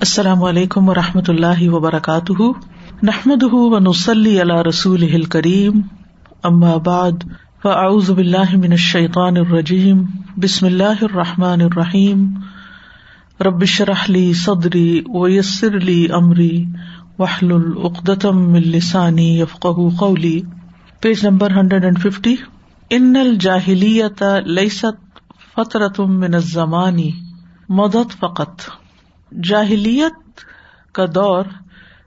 السلام علیکم و رحمۃ اللہ وبرکاتہ۔ نحمد و نسلی اللہ رسول کریم بعد، فاعوذ باللہ من الشیطان الرجیم۔ بسم اللہ الرحمٰن الرحیم۔ ربش رحلی صدری ویسر علی عمری وحل العقدم السانی یفق قولی۔ Page number hundred and fifty. ان الجاہلیت ليست فطرت من الزمانی۔ مدت فقط۔ جاہلیت کا دور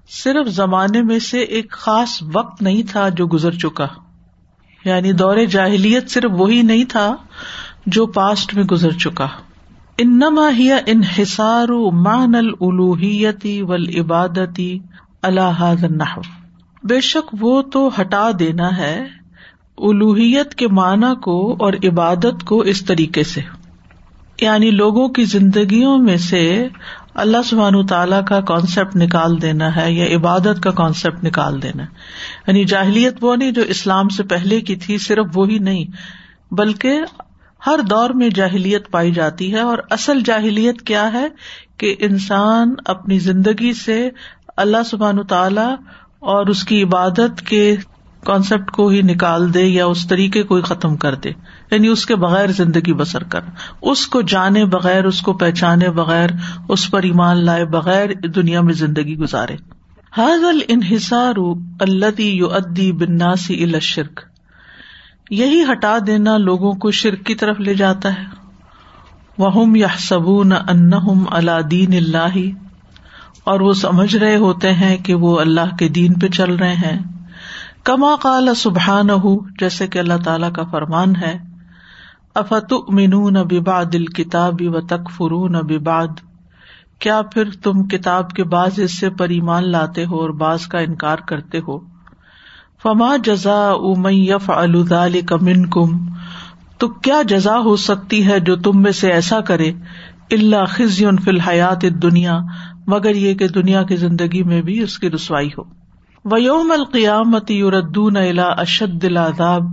صرف زمانے میں سے ایک خاص وقت نہیں تھا جو گزر چکا۔ یعنی دور جاہلیت صرف وہی نہیں تھا جو پاسٹ میں گزر چکا۔ انما ہی انحصار مان الوحیتی ول عبادتی اللہ نحو بے شک وہ تو ہٹا دینا ہے الوحیت کے معنی کو اور عبادت کو اس طریقے سے۔ یعنی لوگوں کی زندگیوں میں سے اللہ سبحان تعالیٰ کا کانسیپٹ نکال دینا ہے یا عبادت کا کانسیپٹ نکال دینا یعنی جاہلیت وہ نہیں جو اسلام سے پہلے کی تھی، صرف وہی نہیں، بلکہ ہر دور میں جاہلیت پائی جاتی ہے۔ اور اصل جاہلیت کیا ہے؟ کہ انسان اپنی زندگی سے اللہ سبحان تعالی اور اس کی عبادت کے کانسیپٹ کو ہی نکال دے یا اس طریقے کو ہی ختم کر دے۔ یعنی اس کے بغیر زندگی بسر کر۔ اس کو جانے بغیر، اس کو پہچانے بغیر، اس پر ایمان لائے بغیر دنیا میں زندگی گزارے۔ حاضل انحصار اللہ یو ادی بناسی الشرک۔ یہی ہٹا دینا لوگوں کو شرک کی طرف لے جاتا ہے۔ وہ یا صبون ان اللہ دین اللہ اور وہ سمجھ رہے ہوتے ہیں کہ وہ اللہ کے دین پہ چل رہے ہیں۔ کما کال سبحان جیسے کہ اللہ تعالی کا فرمان ہے افت مینون ببا دل کتاب و تک فرون بباد کیا پھر تم کتاب کے بعض حصے پر ایمان لاتے ہو اور بعض کا انکار کرتے ہو؟ فما جزا امیف الدال کمن کم تو کیا جزا ہو سکتی ہے جو تم میں سے ایسا کرے؟ اللہ خزی فی الحیات دنیا مگر یہ کہ دنیا کی زندگی میں بھی اس کی رسوائی ہو۔ ویوم القیامت یوردون الا اشد العذاب،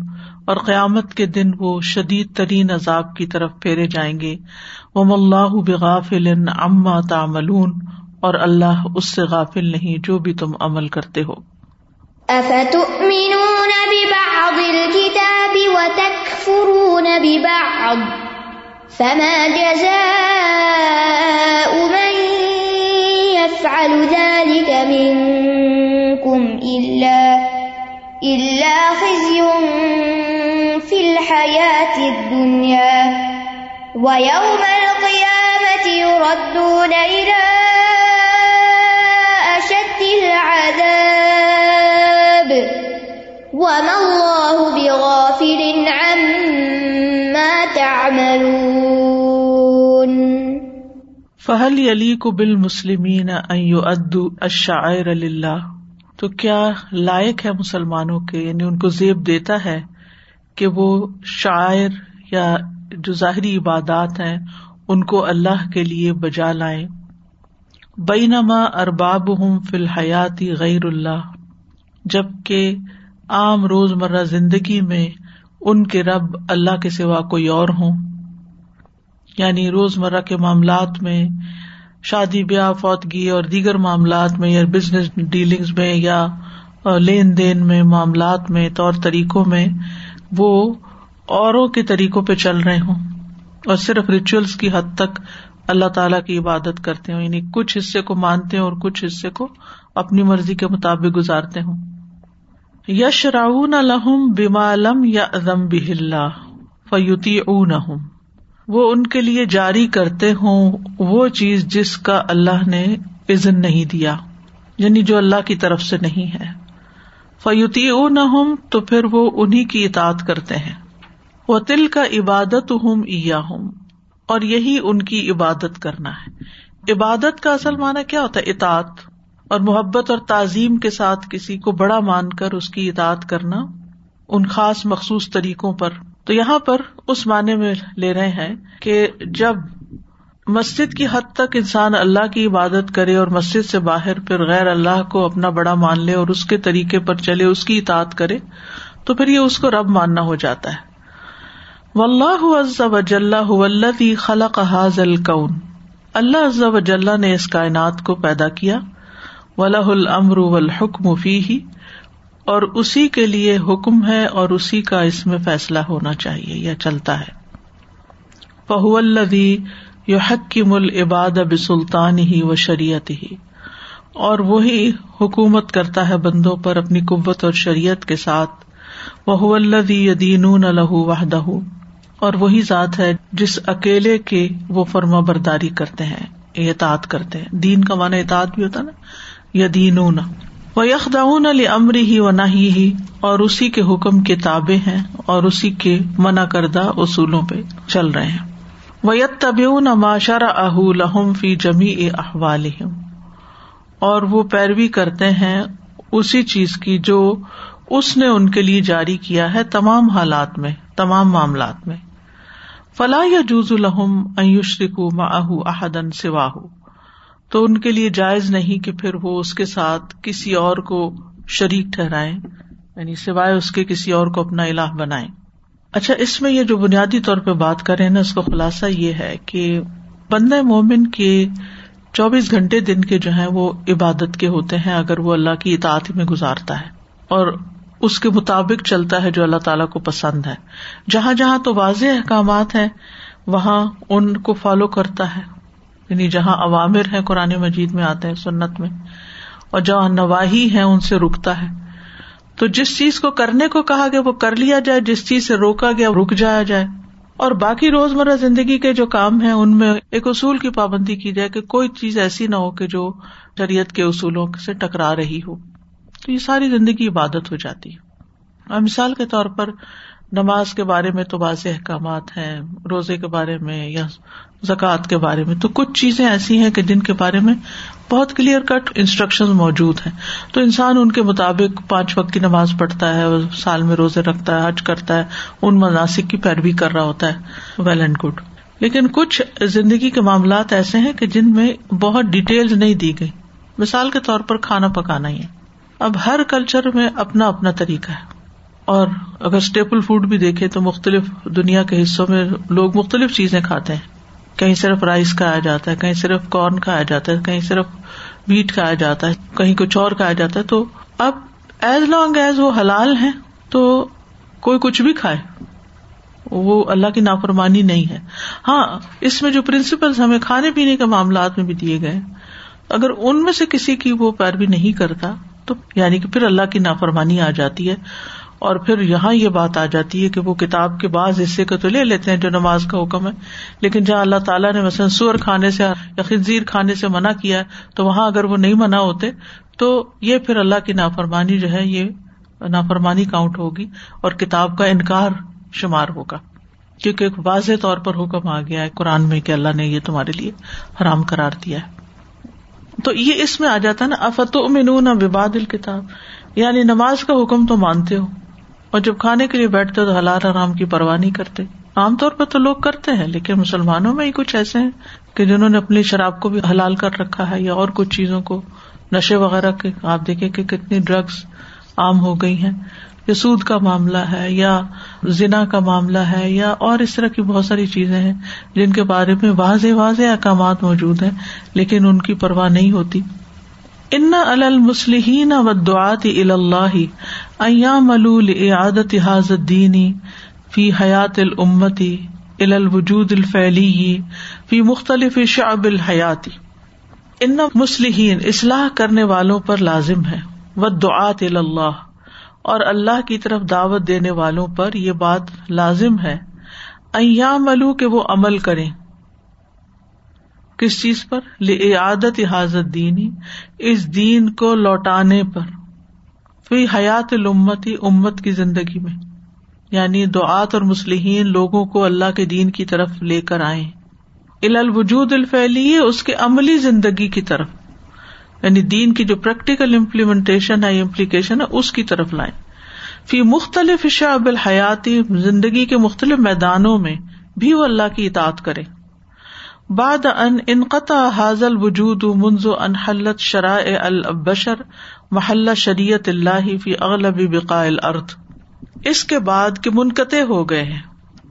اور قیامت کے دن وہ شدید ترین عذاب کی طرف پھیرے جائیں گے۔ وہ اللہ بغافل اما تعملون، اور اللہ اس سے غافل نہیں جو بھی تم عمل کرتے ہو۔ افتؤمنون ببعض الكتاب وتكفرون ببعض؟ فما جزاء من يفعل ذلك منكم إلا إلا خزي الحياة الدنيا. ويوم القيامة يردون إلى أشد العذاب. وما الله بغافل عما تعملون. فهل يليق بالمسلمين أن يؤدوا الشعائر لله؟ تو کیا لائق ہے مسلمانوں کے؟ یعنی ان کو زیب دیتا ہے کہ وہ شاعر یا جو ظاہری عبادات ہیں، ان کو اللہ کے لیے بجا لائیں۔ بینما ارباب ہوں فی الحیاتی غیر اللہ، جبکہ عام روز مرہ زندگی میں ان کے رب اللہ کے سوا کوئی اور ہوں۔ یعنی روز مرہ کے معاملات میں شادی بیاہ فوتگی اور دیگر معاملات میں یا بزنس ڈیلنگس میں یا لین دین میں معاملات میں طور طریقوں میں وہ اوروں کے طریقوں پہ چل رہے ہوں اور صرف ریچولس کی حد تک اللہ تعالی کی عبادت کرتے ہوں یعنی کچھ حصے کو مانتے ہوں اور کچھ حصے کو اپنی مرضی کے مطابق گزارتے ہوں۔ یش راؤن الحم بیمالم یا ادم بہلا فیوتی اون وہ ان کے لیے جاری کرتے ہوں، وہ چیز جس کا اللہ نے عزن نہیں دیا یعنی جو اللہ کی طرف سے نہیں ہے۔ فیوتی او نہ ہوں تو پھر وہ انہیں کی اطاط کرتے ہیں۔ وہ تل کا عبادت ہوں ایا ہوں اور یہی ان کی عبادت کرنا ہے۔ عبادت کا اصل مانا کیا ہوتا ہے؟ اطاط اور محبت اور تعظیم کے ساتھ کسی کو بڑا مان کر اس کی اطاط کرنا، ان خاص مخصوص طریقوں پر۔ تو یہاں پر اس معنی میں لے رہے ہیں کہ جب مسجد کی حد تک انسان اللہ کی عبادت کرے اور مسجد سے باہر پھر غیر اللہ کو اپنا بڑا مان لے اور اس کے طریقے پر چلے، اس کی اطاعت کرے، تو پھر یہ اس کو رب ماننا ہو جاتا ہے۔ و اللہ خلق حاض الکون اللہ عز و جل نے اس کائنات کو پیدا کیا۔ ولہ الامر والحکم فی اور اسی کے لیے حکم ہے اور اسی کا اس میں فیصلہ ہونا چاہیے، یا چلتا ہے۔ فہو الدی یو حکیم العباد بسلطان ہی و شریعت ہی اور وہی حکومت کرتا ہے بندوں پر اپنی قوت اور شریعت کے ساتھ۔ وہ الدی یدین الح وحدہ۔ اور وہی ذات ہے جس اکیلے کے وہ فرما برداری کرتے ہیں اعتاد کرتے ہیں۔ دین کا مانا اطاعت بھی ہوتا نا؟ یدین وہ یخداون علی امری ہی و ہی اور اسی کے حکم کے تابے ہیں اور اسی کے منع کردہ اصولوں پہ چل رہے ہیں۔ وہ یت طبیون معاشر اہ لہم فی جمی احوال اور وہ پیروی کرتے ہیں اسی چیز کی جو اس نے ان کے لیے جاری کیا ہے تمام حالات میں، تمام معاملات میں۔ فلاح یا جوز الحم ایوشرکو ماہ احدن سواہ تو ان کے لیے جائز نہیں کہ پھر وہ اس کے ساتھ کسی اور کو شریک ٹھہرائے یعنی سوائے اس کے کسی اور کو اپنا الہ بنائے اچھا اس میں یہ جو بنیادی طور پہ بات کرے نا، اس کا خلاصہ یہ ہے کہ بند مومن کے چوبیس گھنٹے دن کے جو ہے وہ عبادت کے ہوتے ہیں اگر وہ اللہ کی اطاعت میں گزارتا ہے۔ اور اس کے مطابق چلتا ہے جو اللہ تعالیٰ کو پسند ہے۔ جہاں جہاں تو واضح احکامات ہیں، وہاں ان کو فالو کرتا ہے۔ یعنی جہاں عوامر ہے قرآن مجید میں آتے ہیں سنت میں، اور جہاں نواحی ہے ان سے رکتا ہے۔ تو جس چیز کو کرنے کو کہا گیا، وہ کر لیا جائے، جس چیز سے روکا گیا رک جایا جائے۔ اور باقی روزمرہ زندگی کے جو کام ہے ان میں ایک اصول کی پابندی کی جائے کہ کوئی چیز ایسی نہ ہو کہ جو شریعت کے اصولوں سے ٹکرا رہی ہو۔ تو یہ ساری زندگی عبادت ہو جاتی ہے۔ مثال کے طور پر نماز کے بارے میں تو واضح احکامات ہیں، روزے کے بارے میں یا زکوٰۃ کے بارے میں، تو کچھ چیزیں ایسی ہیں کہ جن کے بارے میں بہت کلیئر کٹ انسٹرکشن موجود ہیں۔ تو انسان ان کے مطابق پانچ وقت کی نماز پڑھتا ہے سال میں روزے رکھتا ہے، حج کرتا ہے، ان مناسب کی پیروی کر رہا ہوتا ہے۔ ویل اینڈ گڈ لیکن کچھ زندگی کے معاملات ایسے ہیں کہ جن میں بہت ڈیٹیل نہیں دی گئی۔ مثال کے طور پر کھانا پکانا ہی ہے۔ اب ہر کلچر میں اپنا اپنا طریقہ ہے۔ اور اگر اسٹیپل فوڈ بھی دیکھے تو مختلف دنیا کے حصوں میں لوگ مختلف چیزیں کھاتے ہیں۔ کہیں صرف رائس کھایا جاتا ہے، کہیں صرف کارن کھایا جاتا ہے، کہیں صرف ویٹ کھایا جاتا ہے، کہیں کچھ اور کھایا جاتا ہے۔ تو اب ایز لانگ ایز وہ حلال ہے تو کوئی کچھ بھی کھائے، وہ اللہ کی نافرمانی نہیں ہے۔ ہاں اس میں جو پرنسپل ہمیں کھانے پینے کے معاملات میں بھی دیے گئے اگر ان میں سے کسی کی وہ پیروی نہیں کرتا تو یعنی کہ پھر اللہ کی نافرمانی آ جاتی ہے۔ اور پھر یہاں یہ بات آ جاتی ہے کہ وہ کتاب کے بعض حصے کو تو لے لیتے ہیں جو نماز کا حکم ہے، لیکن جہاں اللہ تعالیٰ نے مثلاً سور کھانے سے یا خنزیر کھانے سے منع کیا ہے، تو وہاں اگر وہ نہیں منع ہوتے، تو یہ پھر اللہ کی نافرمانی جو ہے، یہ نافرمانی کاؤنٹ ہوگی اور کتاب کا انکار شمار ہوگا۔ کیونکہ ایک واضح طور پر حکم آ گیا ہے قرآن میں کہ اللہ نے یہ تمہارے لیے حرام کرار دیا ہے۔ تو یہ اس میں آ جاتا ہے نا افت نہ وباد الکتاب یعنی نماز کا حکم تو مانتے ہو۔ اور جب کھانے کے لیے بیٹھتے تو حلال آرام کی پرواہ نہیں کرتے۔ عام طور پہ تو لوگ کرتے ہیں، لیکن مسلمانوں میں ہی کچھ ایسے ہیں کہ جنہوں نے اپنی شراب کو بھی حلال کر رکھا ہے یا اور کچھ چیزوں کو، نشے وغیرہ کے۔ آپ دیکھیں کہ کتنی ڈرگس عام ہو گئی ہیں۔ یا سود کا معاملہ ہے، یا زنا کا معاملہ ہے، یا اور اس طرح کی بہت ساری چیزیں ہیں جن کے بارے میں واضح واضح احکامات موجود ہیں، لیکن ان کی پرواہ نہیں ہوتی۔ ان المسلحین و دعات اللہ ایام ملول عادت حاضت دینی فی حیات الامتی ال الوجود الفیلی فی مختلف شعب الحیاتی ان مسلحین اصلاح کرنے والوں پر لازم ہے و دعات اللہ۔ اور اللہ کی طرف دعوت دینے والوں پر یہ بات لازم ہے۔ ایام ملو کہ وہ عمل کریں۔ کس چیز پر؟ عادت حاضت دینی اس دین کو لوٹانے پر۔ فی حیات الامتی امت کی زندگی میں۔ یعنی دعات اور مسلحین لوگوں کو اللہ کے دین کی طرف لے کر آئے الوجود الفیلی اس کے عملی زندگی کی طرف۔ یعنی دین کی جو پریکٹیکل امپلیمنٹیشن ہے امپلیکیشن ہے، اس کی طرف لائیں۔ فی مختلف شعب الحیاتی، زندگی کے مختلف میدانوں میں بھی وہ اللہ کی اطاعت کرے۔ بعد ان انقطع حاضل وجود منز ان حلت شراء البشر محلہ شریعت اللہ فی اغلب بقاء الارض۔ اس کے بعد کے منقطع ہو گئے ہیں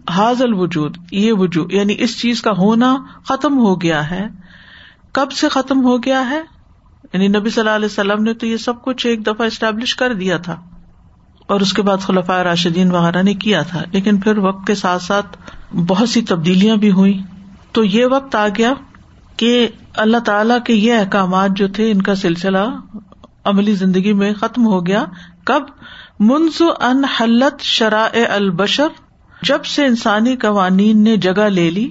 حاضل وجود یہ وجود یعنی اس چیز کا ہونا ختم ہو گیا ہے۔ کب سے ختم ہو گیا ہے؟ یعنی نبی صلی اللہ علیہ وسلم نے تو یہ سب کچھ ایک دفعہ اسٹیبلش کر دیا تھا۔ اور اس کے بعد خلفۂ راشدین وغیرہ نے کیا تھا۔ لیکن پھر وقت کے ساتھ ساتھ بہت سی تبدیلیاں بھی ہوئی تو یہ وقت آ گیا کہ اللہ تعالی کے یہ احکامات جو تھے، ان کا سلسلہ عملی زندگی میں ختم ہو گیا۔ کب؟ منز ان حلت شراء البشر، جب سے انسانی قوانین نے جگہ لے لی۔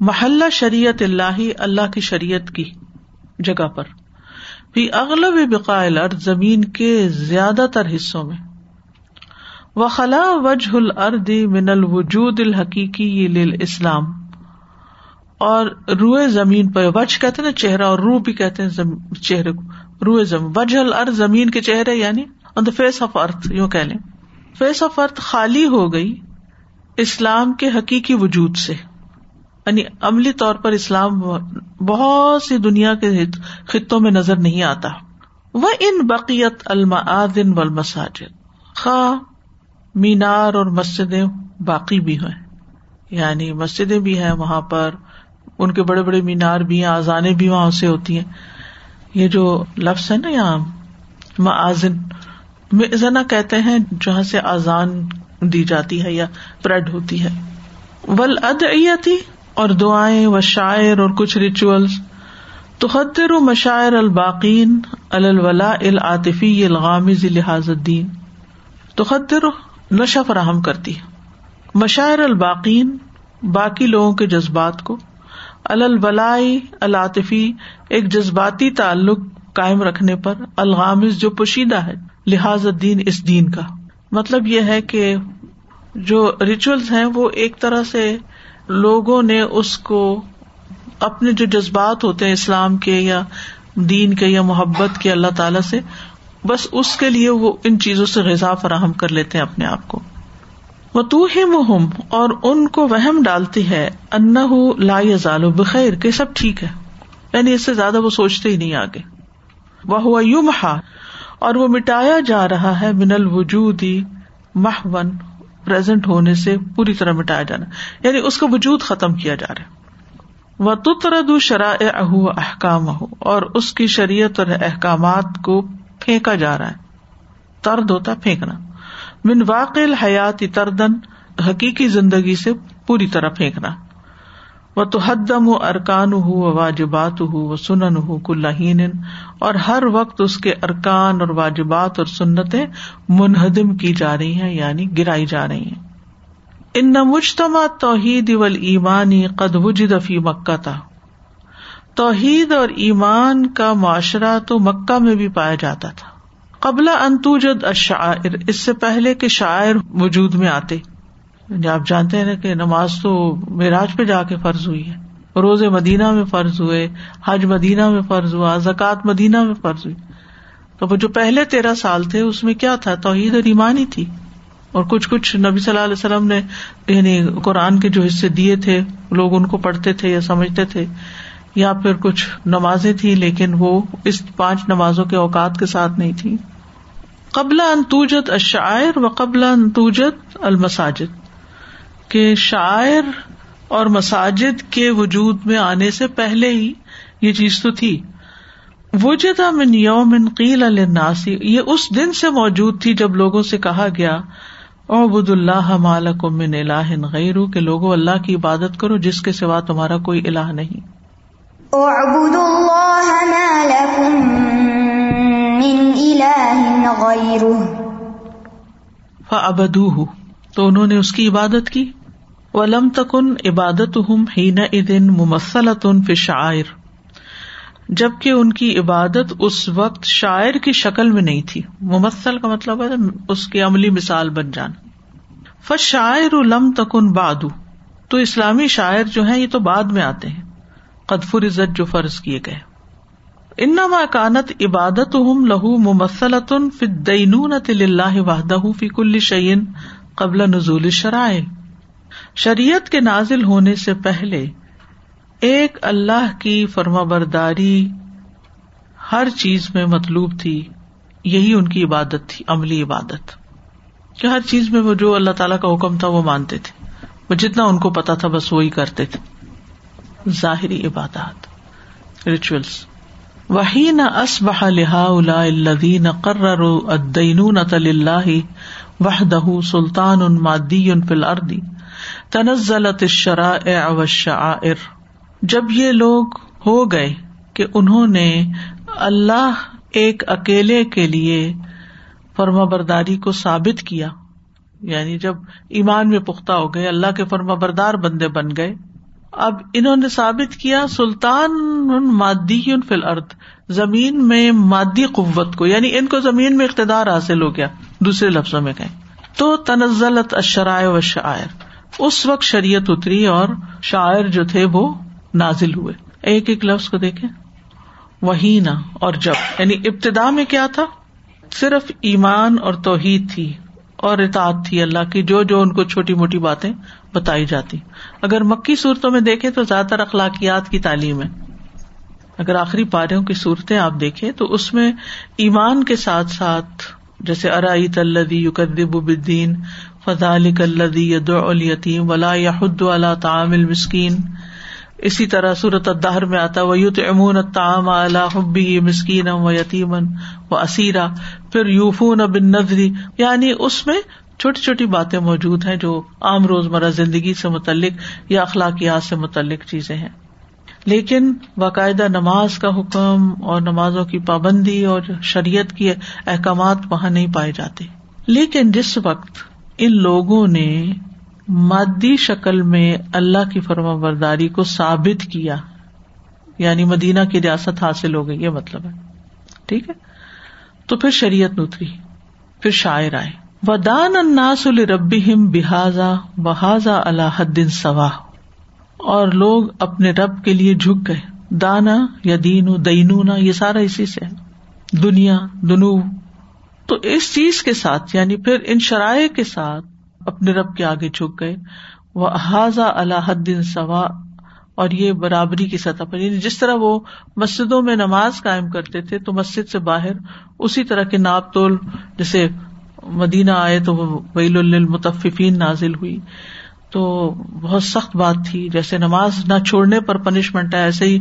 محلہ شریعت اللہ اللہ کی شریعت کی جگہ پر۔ بھی اغلب بقائل ارد زمین کے زیادہ تر حصوں میں۔ و خلا وجہ الرد من الوجود الحقیقی اسلام اور روئے زمین پر وج کہتے نا چہرہ، اور روح بھی کہتے ہیں چہرے کو۔ روئے زمین، وجہ الارض، زمین کے چہرے یعنی آن دا فیس آف ارتھ یوں کہ لیں۔ فیس آف ارتھ خالی ہو گئی اسلام کے حقیقی وجود سے۔ یعنی عملی طور پر اسلام بہت سی دنیا کے خطوں میں نظر نہیں آتا۔ وہ ان بقیت المعادن والمساجد۔ خواہ مینار اور مسجدیں باقی بھی ہیں۔ یعنی مسجدیں بھی ہیں وہاں پر۔ ان کے بڑے بڑے مینار بھی ہیں، آزانے بھی وہاں سے ہوتی ہیں۔ یہ جو لفظ ہے نا یہاں معذن مزنا کہتے ہیں، جہاں سے آزان دی جاتی ہے یا پریڈ ہوتی ہے۔ ول ادیتی اور دعائیں و شاعر اور کچھ ریچولس تو خطر و مشاعر الباقین الولا العاطفی الغامز لحاظ الدین۔ تو خطر نشہ فراہم کرتی ہے۔ مشاعر الباقین، باقی لوگوں کے جذبات کو۔ الولائی العاطفی، ایک جذباتی تعلق قائم رکھنے پر الغامز جو پوشیدہ ہے لحاظ الدین اس دین کا۔ مطلب یہ ہے کہ جو ریچولس ہیں، وہ ایک طرح سے لوگوں نے اس کو اپنے جو جذبات ہوتے ہیں اسلام کے یا دین کے یا محبت کے اللہ تعالی سے، بس اس کے لیے وہ ان چیزوں سے غذا فراہم کر لیتے ہیں اپنے آپ کو۔ وہ تو ہی مہم اور ان کو وہم ڈالتی ہے ان لا ضال بخیر کہ سب ٹھیک ہے۔ یعنی اس سے زیادہ وہ سوچتے ہی نہیں آگے۔ وہ ہوا یو محا اور وہ مٹایا جا رہا ہے من الوجودی محون پرزینٹ ہونے سے پوری طرح مٹایا جانا۔ یعنی اس کا وجود ختم کیا جا رہا ہے۔ وہ ترد شرا اہ احکام ہو اور اس کی شریعت اور احکامات کو پھینکا جا رہا ہے۔ ترد ہوتا پھینکنا۔ من واقع حیات تردن حقیقی زندگی سے پوری طرح پھینکنا۔ وہ تو حدم و ارکان ہو و واجبات ہو و سنن ہو کلین اور ہر وقت اس کے ارکان اور واجبات اور سنتیں منہدم کی جا رہی ہیں یعنی گرائی جا رہی ہیں۔ ان نہ مجتما توحید اول ایمانی قد وجد فی مکہ۔ تھا توحید اور ایمان کا معاشرہ تو مکہ میں بھی پایا جاتا تھا۔ قبل انتوجد اشاعر اس سے پہلے کے شاعر وجود میں آتے۔ یعنی آپ جانتے ہیں نا کہ نماز تو معراج پہ جا کے فرض ہوئی ہے۔ روز مدینہ میں فرض ہوئے، حج مدینہ میں فرض ہوا، زکوٰۃ مدینہ میں فرض ہوئی۔ تو وہ جو پہلے تیرہ سال تھے، اس میں کیا تھا؟ توحید اور ایمان ہی تھی۔ اور کچھ کچھ نبی صلی اللہ علیہ وسلم نے یعنی قرآن کے جو حصے دیے تھے، لوگ ان کو پڑھتے تھے یا سمجھتے تھے، یا پھر کچھ نمازیں تھی لیکن وہ اس پانچ نمازوں کے اوقات کے ساتھ نہیں تھی قبل انتوجت اشاعر و قبل انتوجت المساجد، کہ شاعر اور مساجد کے وجود میں آنے سے پہلے ہی یہ چیز تو تھی۔ وجدا من یوم قیل الناسی یہ اس دن سے موجود تھی جب لوگوں سے کہا گیا اعبد اللہ مالکم من الہ غیر کہ لوگوں اللہ کی عبادت کرو جس کے سوا تمہارا کوئی الہ نہیں۔ اعبد اللہ مالکم الہ غیر فعبدوہ تو انہوں نے اس کی عبادت کی۔ ولم تکن عبادت ہم ہی ادن ممثلۃ فشاعر جبکہ ان کی عبادت اس وقت شاعر کی شکل میں نہیں تھی۔ ممثل کا مطلب ہے اس کی عملی مثال بن جانا فشاعر لم تکن بادو تو اسلامی شاعر جو ہیں، یہ تو بعد میں آتے ہیں۔ قدفر عزت جو فرض کیے گئے۔ انما کانت عبادت ہم لہو ممثلۃ فدین اللہ وحدہ فی کل شعین قبل نزول شرائع۔ شریعت کے نازل ہونے سے پہلے ایک اللہ کی فرما برداری ہر چیز میں مطلوب تھی، یہی ان کی عبادت تھی، عملی عبادت۔ کہ ہر چیز میں وہ جو اللہ تعالیٰ کا حکم تھا وہ مانتے تھے۔ وہ جتنا ان کو پتا تھا بس وہی کرتے تھے۔ ظاہری عبادات ریچولس وہی نہ اسبہ لہا الدین قرر ادین اللہ وحدہ سلطان ان مادی ان فل اردی تنزلت الشرائع والشعائر جب یہ لوگ ہو گئے کہ انہوں نے اللہ ایک اکیلے کے لیے فرما برداری کو ثابت کیا یعنی جب ایمان میں پختہ ہو گئے، اللہ کے فرما بردار بندے بن گئے اب انہوں نے ثابت کیا سلطان مادی فل ارد زمین میں مادی قوت کو یعنی ان کو زمین میں اقتدار حاصل ہو گیا، دوسرے لفظوں میں کہیں۔ تو تنزلت اشرائے و شاعر اس وقت شریعت اتری اور شاعر جو تھے وہ نازل ہوئے۔ ایک ایک لفظ کو دیکھے وہی نہ اور جب یعنی ابتدا میں کیا تھا؟ صرف ایمان اور توحید تھی۔ اور اطاعت تھی اللہ کی، جو جو ان کو چھوٹی موٹی باتیں بتائی جاتی۔ اگر مکی صورتوں میں دیکھے تو زیادہ تر اخلاقیات کی تعلیم ہے۔ اگر آخری پاروں کی صورتیں آپ دیکھیں تو اس میں ایمان کے ساتھ ساتھ، جیسے ارائی تلدی یقدب بدین فضا علی کلدی یتیم ولا یاد اللہ تعامل مسکین اسی طرح صورت الدہر میں آتا وہ یوت امون تام حبی مسکین و یتیمن و اسیرا۔ پھر یوفون بن نظری یعنی اس میں چھوٹی چھوٹی باتیں موجود ہیں جو عام روز مرہ زندگی سے متعلق یا اخلاقیات سے متعلق چیزیں ہیں۔ لیکن باقاعدہ نماز کا حکم اور نمازوں کی پابندی اور شریعت کے احکامات وہاں نہیں پائے جاتے۔ لیکن جس وقت ان لوگوں نے مادی شکل میں اللہ کی فرما برداری کو ثابت کیا یعنی مدینہ کی ریاست حاصل ہو گئی، یہ مطلب ہے۔ ٹھیک ہے؟ تو پھر شریعت نتری پھر شاعر آئے۔ ودان اناس الربی بحاظا بحاظا اللہ حدین سوا اور لوگ اپنے رب کے لیے جھک گئے۔ دانا یا دین دینونا، یہ سارا اسی سے دنیا، دنو۔ تو اس چیز کے ساتھ یعنی پھر ان شرائع کے ساتھ اپنے رب کے آگے جھک گئے۔ وہ احاذہ اللہ حدین سوا اور یہ برابری کی سطح پر یعنی جس طرح وہ مسجدوں میں نماز قائم کرتے تھے تو مسجد سے باہر، اسی طرح کے ناپ تول، جیسے مدینہ آئے تو وہ ویل المتفین نازل ہوئی۔ تو بہت سخت بات تھی، جیسے نماز نہ چھوڑنے پر پنشمنٹ ہے، ایسے ہی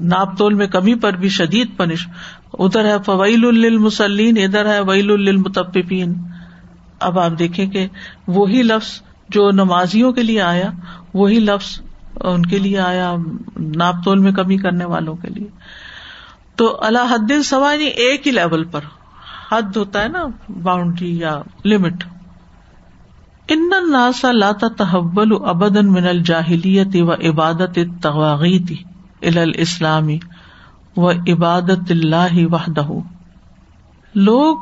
ناپ تول میں کمی پر بھی شدید پنش، ادھر ہے فویل المسلین ادھر ہے ویل المتفین اب آپ دیکھیں کہ وہی لفظ جو نمازیوں کے لیے آیا، وہی لفظ ان کے لیے آیا ناپ تول میں کمی کرنے والوں کے لیے۔ تو اللہ حد سوانی یعنی ایک ہی لیول پر۔ حد ہوتا ہے نا باؤنڈری یا لمٹ ان ناسا لاتا تحبل ابدن من الجاہلیت و عبادت تغاغیتی الاسلامی و عبادت اللہ وحدہ۔ لوگ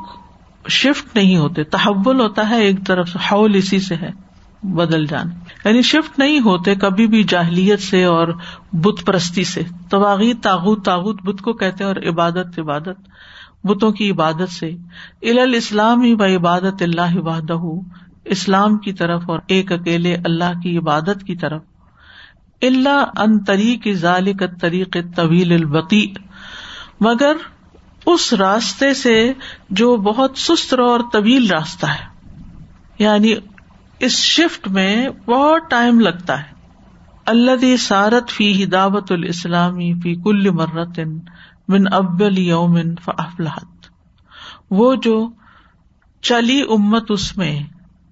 شفٹ نہیں ہوتے۔ تحول ہوتا ہے ایک طرف سے، حول اسی سے ہے۔ بدل جان یعنی شفٹ نہیں ہوتے کبھی بھی جاہلیت سے اور بت پرستی سے۔ تواغی تاغت تاغت بت کو کہتے اور عبادت عبادت بتوں کی عبادت سے۔ ال اسلام ہی و عبادت اللہ وحدہ، اسلام کی طرف اور ایک اکیلے اللہ کی عبادت کی طرف۔ اللہ ان طریق ذالک طریق طویل البقی مگر اس راستے سے جو بہت سست اور طویل راستہ ہے۔ یعنی اس شفٹ میں بہت ٹائم لگتا ہے۔ اللہ سارت فی دعوت الاسلامی فی کل مرتن من ابل یومن فلاحت وہ جو چلی امت اس میں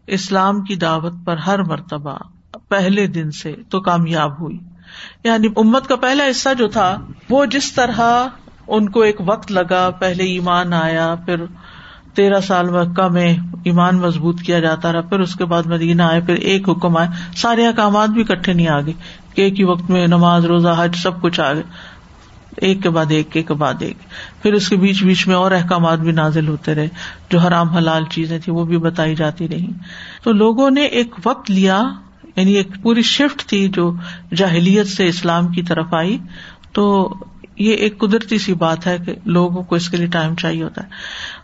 اسلام کی دعوت پر ہر مرتبہ پہلے دن سے تو کامیاب ہوئی۔ یعنی امت کا پہلا حصہ جو تھا، وہ جس طرح ان کو ایک وقت لگا، پہلے ایمان آیا، پھر تیرہ سال مکہ میں ایمان مضبوط کیا جاتا رہا، پھر اس کے بعد مدینہ آئے، پھر ایک حکم آئے، سارے احکامات بھی کٹھے نہیں آ گئے کہ ایک ہی وقت میں نماز، روزہ، حج سب کچھ آ گئے ایک کے بعد ایک ایک کے بعد ایک۔ پھر اس کے بیچ بیچ میں اور احکامات بھی نازل ہوتے رہے، جو حرام حلال چیزیں تھی وہ بھی بتائی جاتی رہی تو لوگوں نے ایک وقت لیا یعنی ایک پوری شفٹ تھی جو جاہلیت سے اسلام کی طرف آئی۔ تو یہ ایک قدرتی سی بات ہے کہ لوگوں کو اس کے لیے ٹائم چاہیے ہوتا ہے۔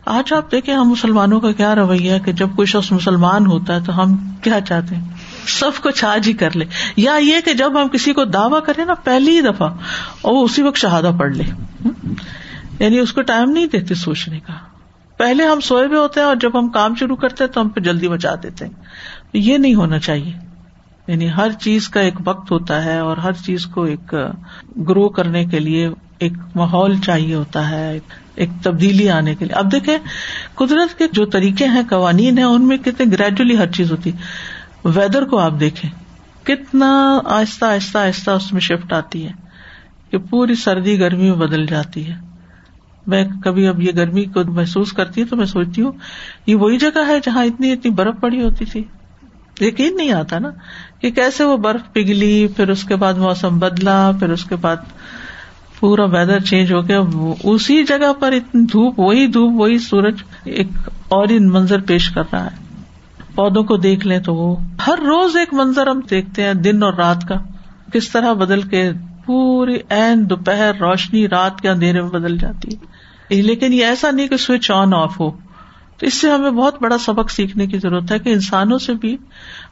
آج آپ دیکھیں ہم مسلمانوں کا کیا رویہ کہ جب کوئی شخص مسلمان ہوتا ہے تو ہم کیا چاہتے ہیں؟ سب کچھ آج ہی کر لے یا یہ کہ جب ہم کسی کو دعوی کریں نا پہلی ہی دفعہ، اور وہ اسی وقت شہادہ پڑھ لے یعنی اس کو ٹائم نہیں دیتے سوچنے کا۔ پہلے ہم سوئے ہوئے ہوتے ہیں اور جب ہم کام شروع کرتے ہیں تو ہم پہ جلدی مچا دیتے ہیں۔ یہ نہیں ہونا چاہیے۔ یعنی ہر چیز کا ایک وقت ہوتا ہے اور ہر چیز کو ایک گرو کرنے کے لیے ایک ماحول چاہیے ہوتا ہے، ایک تبدیلی آنے کے لیے۔ اب دیکھیں، قدرت کے جو طریقے ہیں، قوانین ہیں، ان میں کتنے گریجولی ہر چیز ہوتی۔ ویدر کو آپ دیکھیں، کتنا آہستہ آہستہ آہستہ اس میں شفٹ آتی ہے۔ کہ پوری سردی، گرمی میں بدل جاتی ہے۔ میں کبھی اب یہ گرمی کو محسوس کرتی ہوں تو میں سوچتی ہوں، یہ وہی جگہ ہے جہاں اتنی اتنی برف پڑی ہوتی تھی۔ یقین نہیں آتا نا کہ کیسے وہ برف پگھلی، پھر اس کے بعد موسم بدلا، پھر اس کے بعد پورا ویدر چینج ہو گیا اسی جگہ پر اتنی دھوپ، وہی دھوپ، وہی سورج ایک اور منظر پیش کر رہا ہے۔ پودوں کو دیکھ لیں تو وہ ہر روز ایک منظر ہم دیکھتے ہیں، دن اور رات کا۔ کس طرح بدل کے پوری این دوپہر روشنی رات کے اندھیرے میں بدل جاتی ہے۔ لیکن یہ ایسا نہیں کہ سوئچ آن آف ہو۔ تو اس سے ہمیں بہت بڑا سبق سیکھنے کی ضرورت ہے کہ انسانوں سے بھی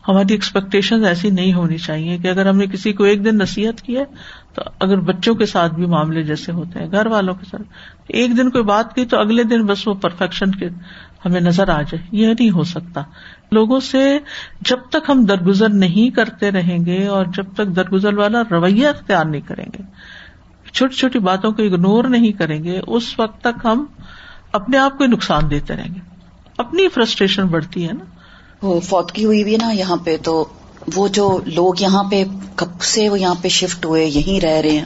ہماری ایکسپیکٹیشن ایسی نہیں ہونی چاہیے کہ اگر ہم نے کسی کو ایک دن نصیحت کی ہے تو اگر بچوں کے ساتھ بھی معاملے جیسے ہوتے ہیں، گھر والوں کے ساتھ۔ ایک دن کوئی بات کی تو اگلے دن بس وہ پرفیکشن کے ہمیں نظر آ جائے۔ یہ نہیں ہو سکتا۔ لوگوں سے جب تک ہم درگزر نہیں کرتے رہیں گے اور جب تک درگزر والا رویہ اختیار نہیں کریں گے، چھوٹی چھوٹی باتوں کو اگنور نہیں کریں گے، اس وقت تک ہم اپنے آپ کو نقصان دیتے رہیں گے۔ اپنی فرسٹریشن بڑھتی ہے نا۔ وہ فوتگی ہوئی بھی نا یہاں پہ، تو وہ جو لوگ یہاں پہ کب سے وہ یہاں پہ شفٹ ہوئے، یہیں رہ رہے ہیں۔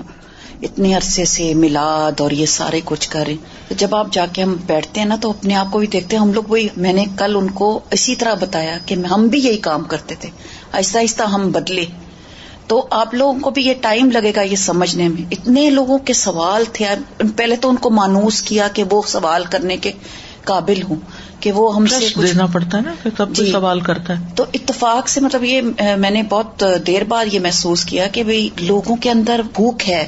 اتنے عرصے سے ملاد اور یہ سارے کچھ کر رہے جب آپ جا کے ہم بیٹھتے ہیں نا، تو اپنے آپ کو بھی دیکھتے ہیں۔ ہم لوگ وہی، میں نے کل ان کو اسی طرح بتایا کہ ہم بھی یہی کام کرتے تھے۔ آہستہ آہستہ ہم بدلے۔ تو آپ لوگوں کو بھی یہ ٹائم لگے گا یہ سمجھنے میں۔ اتنے لوگوں کے سوال تھے۔ پہلے تو ان کو مانوس کیا کہ وہ سوال کرنے کے قابل ہوں۔ کہ وہ ہم سے دینا پڑتا ہے نا تب جی۔ سوال کرتا ہے۔ تو اتفاق سے مطلب یہ میں نے بہت دیر بعد یہ محسوس کیا کہ بھائی لوگوں کے اندر بھوک ہے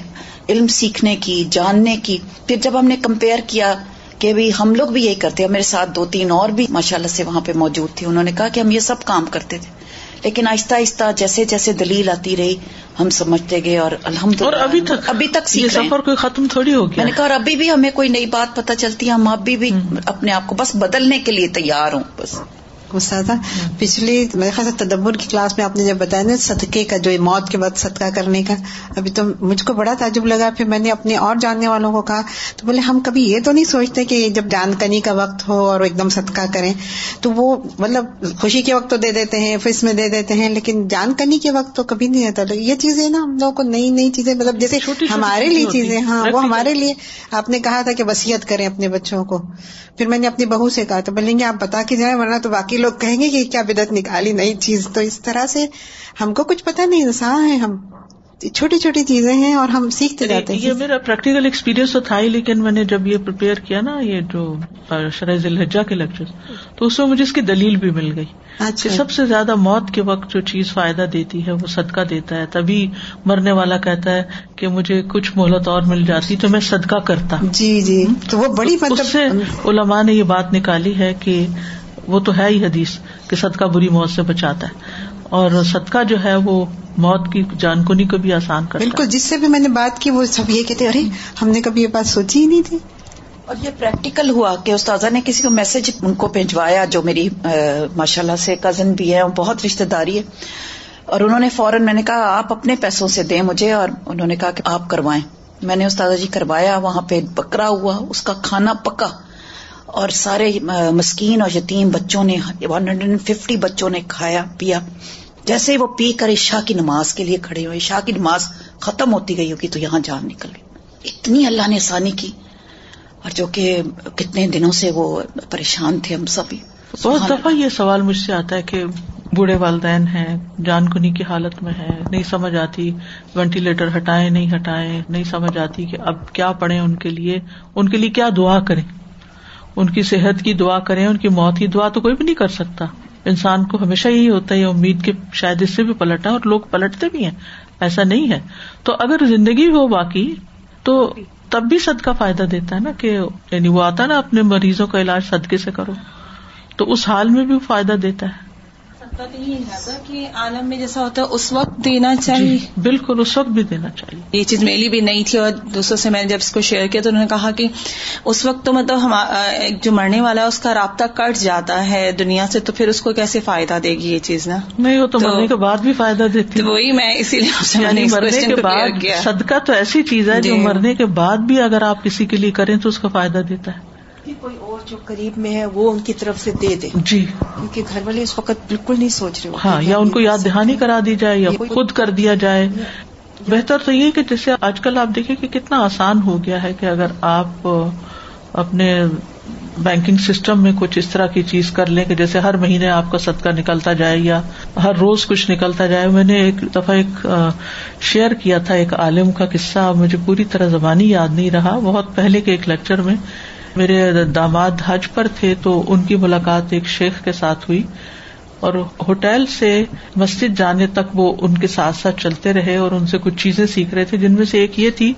علم سیکھنے کی جاننے کی۔ پھر جب ہم نے کمپیئر کیا کہ ہم لوگ بھی یہی کرتے ہیں میرے ساتھ دو تین اور بھی ماشاء اللہ سے وہاں پہ موجود تھی انہوں نے کہا کہ ہم یہ سب کام کرتے تھے۔ لیکن آہستہ آہستہ جیسے جیسے دلیل آتی رہی ہم سمجھتے گئے اور الحمد للہ ابھی تک ابھی تک سفر کوئی ختم تھوڑی ہو گیا؟ میں نے کہا اور ابھی بھی ہمیں کوئی نئی بات پتہ چلتی ہے ہم ابھی بھی اپنے آپ کو بس بدلنے کے لیے تیار ہوں بس۔ استاد پچھلی میرے خیال سے تدبر کی کلاس میں آپ نے جب بتایا نا صدقے کا جو موت کے بعد صدقہ کرنے کا ابھی تو مجھ کو بڑا تعجب لگا پھر میں نے اپنے اور جاننے والوں کو کہا تو بولے ہم کبھی یہ تو نہیں سوچتے کہ جب جان کنی کا وقت ہو اور ایک دم صدقہ کریں۔ تو وہ مطلب خوشی کے وقت تو دے دیتے ہیں فس میں دے دیتے ہیں لیکن جان کنی کے وقت تو کبھی نہیں رہتا یہ چیزیں نا ہم لوگوں کو نئی نئی چیزیں مطلب جیسے ہمارے لیے چیزیں ہاں وہ ہمارے لیے۔ آپ نے کہا تھا کہ وسیعت کریں اپنے بچوں کو۔ پھر میں نے اپنی بہو سے کہا تو بولیں گے آپ بتا کے جائیں ورنہ تو باقی لوگ کہیں گے کہ کیا بدت نکالی نئی چیز۔ تو اس طرح سے ہم کو کچھ پتا نہیں انسان ہے ہم۔ چھوٹی چھوٹی چیزیں ہیں اور ہم سیکھتے جاتے ہیں۔ یہ میرا پریکٹیکل ایکسپیرینس تو تھا ہی لیکن میں نے جب یہ پریپیئر کیا نا یہ جو شرح الحجا کے لیکچر تو اس میں مجھے اس کی دلیل بھی مل گئی اچھا۔ سب سے زیادہ موت کے وقت جو چیز فائدہ دیتی ہے وہ صدقہ دیتا ہے۔ تبھی مرنے والا کہتا ہے کہ مجھے کچھ مہلت اور مل جاتی تو میں صدقہ کرتا۔ جی جی۔ تو وہ بڑی مطلب سے علماء نے یہ بات نکالی ہے کہ وہ تو ہے ہی حدیث کہ صدقہ بری موت سے بچاتا ہے۔ اور صدقہ جو ہے وہ موت کی جان کنی کو بھی آسان کر بالکل جس سے بھی میں نے بات کی وہ سب یہ کہتے ارے ہم نے کبھی یہ بات سوچی ہی نہیں تھی۔ اور یہ پریکٹیکل ہوا کہ استاذہ نے کسی کو میسج ان کو بھجوایا جو میری ماشاء اللہ سے کزن بھی ہے بہت رشتے داری ہے۔ اور انہوں نے فوراً میں نے کہا آپ اپنے پیسوں سے دیں مجھے اور انہوں نے کہا کہ آپ کروائیں۔ میں نے استاذہ جی کروایا وہاں پہ بکرا ہوا اس کا کھانا پکا۔ اور سارے مسکین اور یتیم بچوں نے ون ہنڈریڈ ففٹی بچوں نے کھایا پیا۔ جیسے وہ پی کر عشاء کی نماز کے لیے کھڑے ہوئے عشاء کی نماز ختم ہوتی گئی ہوگی تو یہاں جان نکل گئی۔ اتنی اللہ نے آسانی کی۔ اور جو کہ کتنے دنوں سے وہ پریشان تھے ہم سبھی۔ بہت دفعہ یہ سوال مجھ سے آتا ہے کہ بوڑھے والدین ہیں جان کنی کی حالت میں ہے نہیں سمجھ آتی وینٹیلیٹر ہٹائے نہیں ہٹائے نہیں سمجھ آتی کہ اب کیا پڑھے ان کے لیے ان کے لیے کیا دعا کریں۔ ان کی صحت کی دعا کریں، ان کی موت کی دعا تو کوئی بھی نہیں کر سکتا۔ انسان کو ہمیشہ یہی ہوتا ہے امید کہ شاید اس سے بھی پلٹا اور لوگ پلٹتے بھی ہیں۔ ایسا نہیں ہے۔ تو اگر زندگی ہو باقی، تو تب بھی صدقہ فائدہ دیتا ہے نا کہ یعنی وہ آتا نا، اپنے مریضوں کا علاج صدقے سے کرو۔ تو اس حال میں بھی فائدہ دیتا ہے۔ کہ عالم میں جیسا ہوتا ہے اس وقت دینا چاہیے۔ جی بالکل اس وقت بھی دینا چاہیے۔ یہ چیز میری بھی نہیں تھی اور دوستوں سے میں نے جب اس کو شیئر کیا تو انہوں نے کہا کہ اس وقت تو مطلب ہم جو مرنے والا ہے اس کا رابطہ کٹ جاتا ہے دنیا سے تو پھر اس کو کیسے فائدہ دے گی یہ چیز نا؟ نہیں وہ تو مرنے کے بعد بھی فائدہ دیتی وہی میں اسی لیے یعنی مرنے کے بعد صدقہ تو ایسی چیز ہے جو جی۔ مرنے کے بعد بھی اگر آپ کسی کے لیے کریں تو اس کا فائدہ دیتا ہے۔ کوئی اور جو قریب میں ہے وہ ان کی طرف سے دے دے۔ جی۔ کیونکہ گھر والے اس وقت بالکل نہیں سوچ رہے ہاں یا ان کو یاد دہانی کرا دی جائے یا خود کر دیا جائے۔ بہتر تو یہ کہ جیسے آج کل آپ دیکھیں کہ کتنا آسان ہو گیا ہے کہ اگر آپ اپنے بینکنگ سسٹم میں کچھ اس طرح کی چیز کر لیں کہ جیسے ہر مہینے آپ کا صدقہ نکلتا جائے یا ہر روز کچھ نکلتا جائے۔ میں نے ایک دفعہ ایک شیئر کیا تھا ایک عالم کا قصہ مجھے پوری طرح زبانی یاد نہیں رہا۔ بہت پہلے کے ایک لیکچر میں میرے داماد حج پر تھے تو ان کی ملاقات ایک شیخ کے ساتھ ہوئی اور ہوٹل سے مسجد جانے تک وہ ان کے ساتھ ساتھ چلتے رہے اور ان سے کچھ چیزیں سیکھ رہے تھے، جن میں سے ایک یہ تھی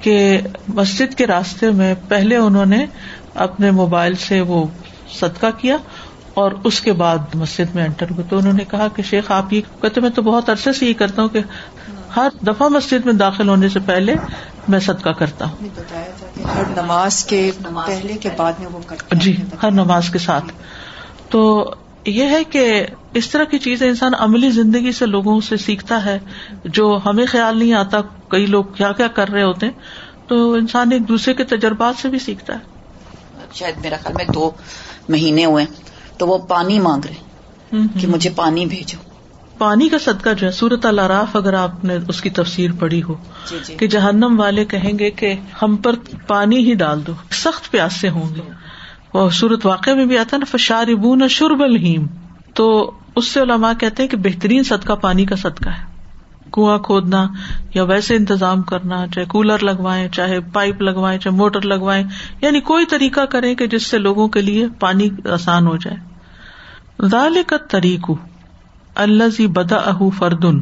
کہ مسجد کے راستے میں پہلے انہوں نے اپنے موبائل سے وہ صدقہ کیا اور اس کے بعد مسجد میں انٹر ہوئے۔ تو انہوں نے کہا کہ شیخ، آپ یہ کہتے میں تو بہت عرصے سے یہ کرتا ہوں کہ ہر دفعہ مسجد میں داخل ہونے سے پہلے میں صدقہ کرتا ہوں۔ ہر نماز کے پہلے کے بعد میں وہ کرتا جی ہر نماز کے ساتھ۔ تو یہ ہے کہ اس طرح کی چیزیں انسان عملی زندگی سے لوگوں سے سیکھتا ہے جو ہمیں خیال نہیں آتا کئی لوگ کیا کیا کر رہے ہوتے ہیں۔ تو انسان ایک دوسرے کے تجربات سے بھی سیکھتا ہے۔ شاید میرا خیال میں دو مہینے ہوئے تو وہ پانی مانگ رہے کہ مجھے پانی بھیجو۔ پانی کا صدقہ جو ہے سورت الراف اگر آپ نے اس کی تفسیر پڑھی ہو جی جی۔ کہ جہنم والے کہیں گے کہ ہم پر پانی ہی ڈال دو سخت پیاس سے ہوں گے۔ وہ سورت واقع میں بھی آتا نا فشاربون شرب الحیم تو اس سے علماء کہتے ہیں کہ بہترین صدقہ پانی کا صدقہ ہے۔ کنواں کھودنا یا ویسے انتظام کرنا چاہے کولر لگوائیں چاہے پائپ لگوائیں چاہے موٹر لگوائیں یعنی کوئی طریقہ کریں کہ جس سے لوگوں کے لیے پانی آسان ہو جائے۔ ذالک کا طریقہ اللہ زی بدا اہ فردن۔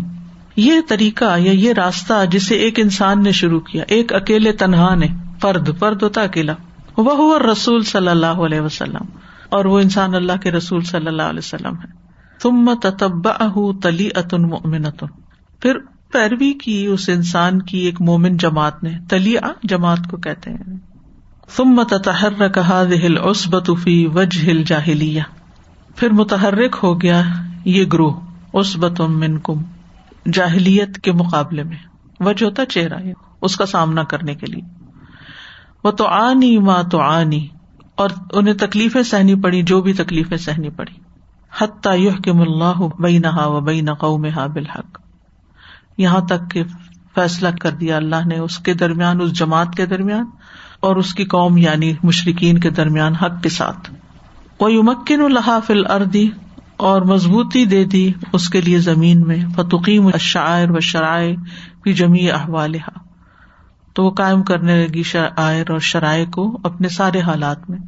یہ طریقہ یا یہ راستہ جسے ایک انسان نے شروع کیا، ایک اکیلے تنہا نے، فرد فرد ہوتا اکیلا۔ وہ رسول صلی اللہ علیہ وسلم، اور وہ انسان اللہ کے رسول صلی اللہ علیہ وسلم ہے۔ تم تب اہ تلی اتن مومنتن پھر پیروی کی اس انسان کی ایک مومن جماعت نے تلی جماعت کو کہتے ہیں۔ تم تحر کہا دہل عسبتفی وج ہل جاہلیہ پھر متحرک ہو گیا یہ گروہ اس من کم جاہلیت کے مقابلے میں وجہ ہوتا چہرہ اس کا سامنا کرنے کے لیے۔ وہ تو آنی ماں تو آنی اور انہیں تکلیفیں سہنی پڑی، جو بھی تکلیفیں سہنی پڑی۔ حتیٰ یح کے ملا بئی نہ و بئی نقو میں ہا بالحق۔ یہاں تک کہ فیصلہ کر دیا اللہ نے اس کے درمیان، اس جماعت کے درمیان، اور اس کی قوم یعنی مشرقین کے درمیان حق کے ساتھ۔ وہ یمکن الحاف الردی اور مضبوطی دے دی اس کے لیے زمین میں۔ فتقیم شاعر و شرائع بھی جمی احوال تو وہ قائم کرنے لگی شاعر اور شرائع کو اپنے سارے حالات میں۔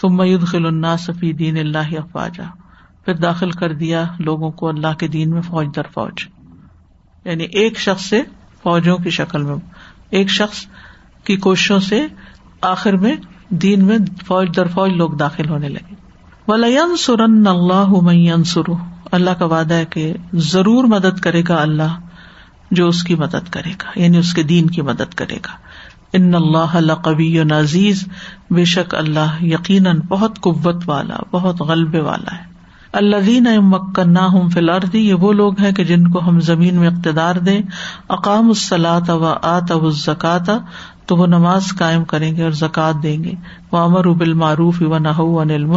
فمید خل الناس فی دین اللہ افواجا پھر داخل کر دیا لوگوں کو اللہ کے دین میں فوج در فوج۔ یعنی ایک شخص سے فوجوں کی شکل میں۔ ایک شخص کی کوششوں سے آخر میں دین میں فوج در فوج لوگ داخل ہونے لگے۔ ولین سرن اللہ سر اللہ کا وعدہ ہے کہ ضرور مدد کرے گا اللہ جو اس کی مدد کرے گا یعنی اس کے دین کی مدد کرے گا۔ ان اللہ قبی نعزیز بے شک اللہ یقیناً بہت قوت والا، بہت غلبے والا ہے۔ اللہ دین مکن ہوں فی الردی یہ وہ لوگ ہیں کہ جن کو ہم زمین میں اقتدار دیں۔ اقام السلاط و آت اب تو وہ نماز قائم کریں گے اور زکوٰۃ دیں گے۔ وہ امر ابل معروف و نہ انل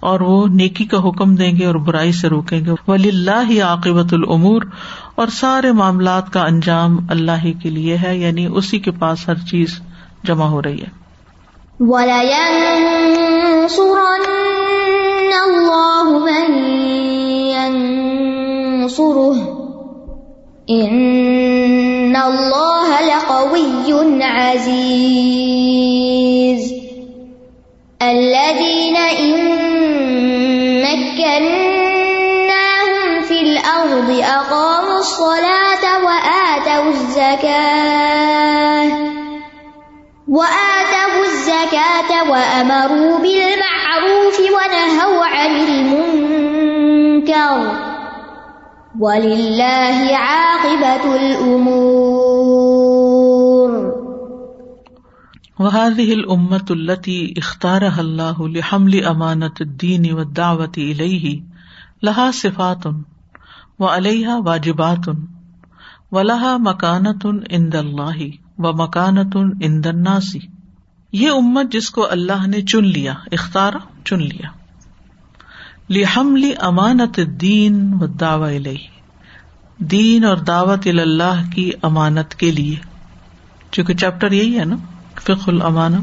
اور وہ نیکی کا حکم دیں گے اور برائی سے روکیں گے۔ ولی اللہ ہی عاقبت العمور اور سارے معاملات کا انجام اللہ ہی کے لیے ہے یعنی اسی کے پاس ہر چیز جمع ہو رہی ہے۔ الله لقوي عزيز الذين إن مكناهم في الأرض أقاموا الصلاة وآتوا الزكاة وآتوا الزكاة وأمروا بالمعروف ونهوا عن المنكر المنكر ولله عاقبة الأمور وهذه الأمة التي اختارها الله لحمل أمانة الدين والدعوة إليه لها صفات وعليها واجبات ولها مكانة عند الله ومكانة عند الناس. یہ امت جس کو اللہ نے چن لیا، اختارا، چن لیا۔ لحمل امانت دین و دعوی دین اور دعوت اللہ کی امانت کے لیے۔ چونکہ چیپٹر یہی ہے نا فق المان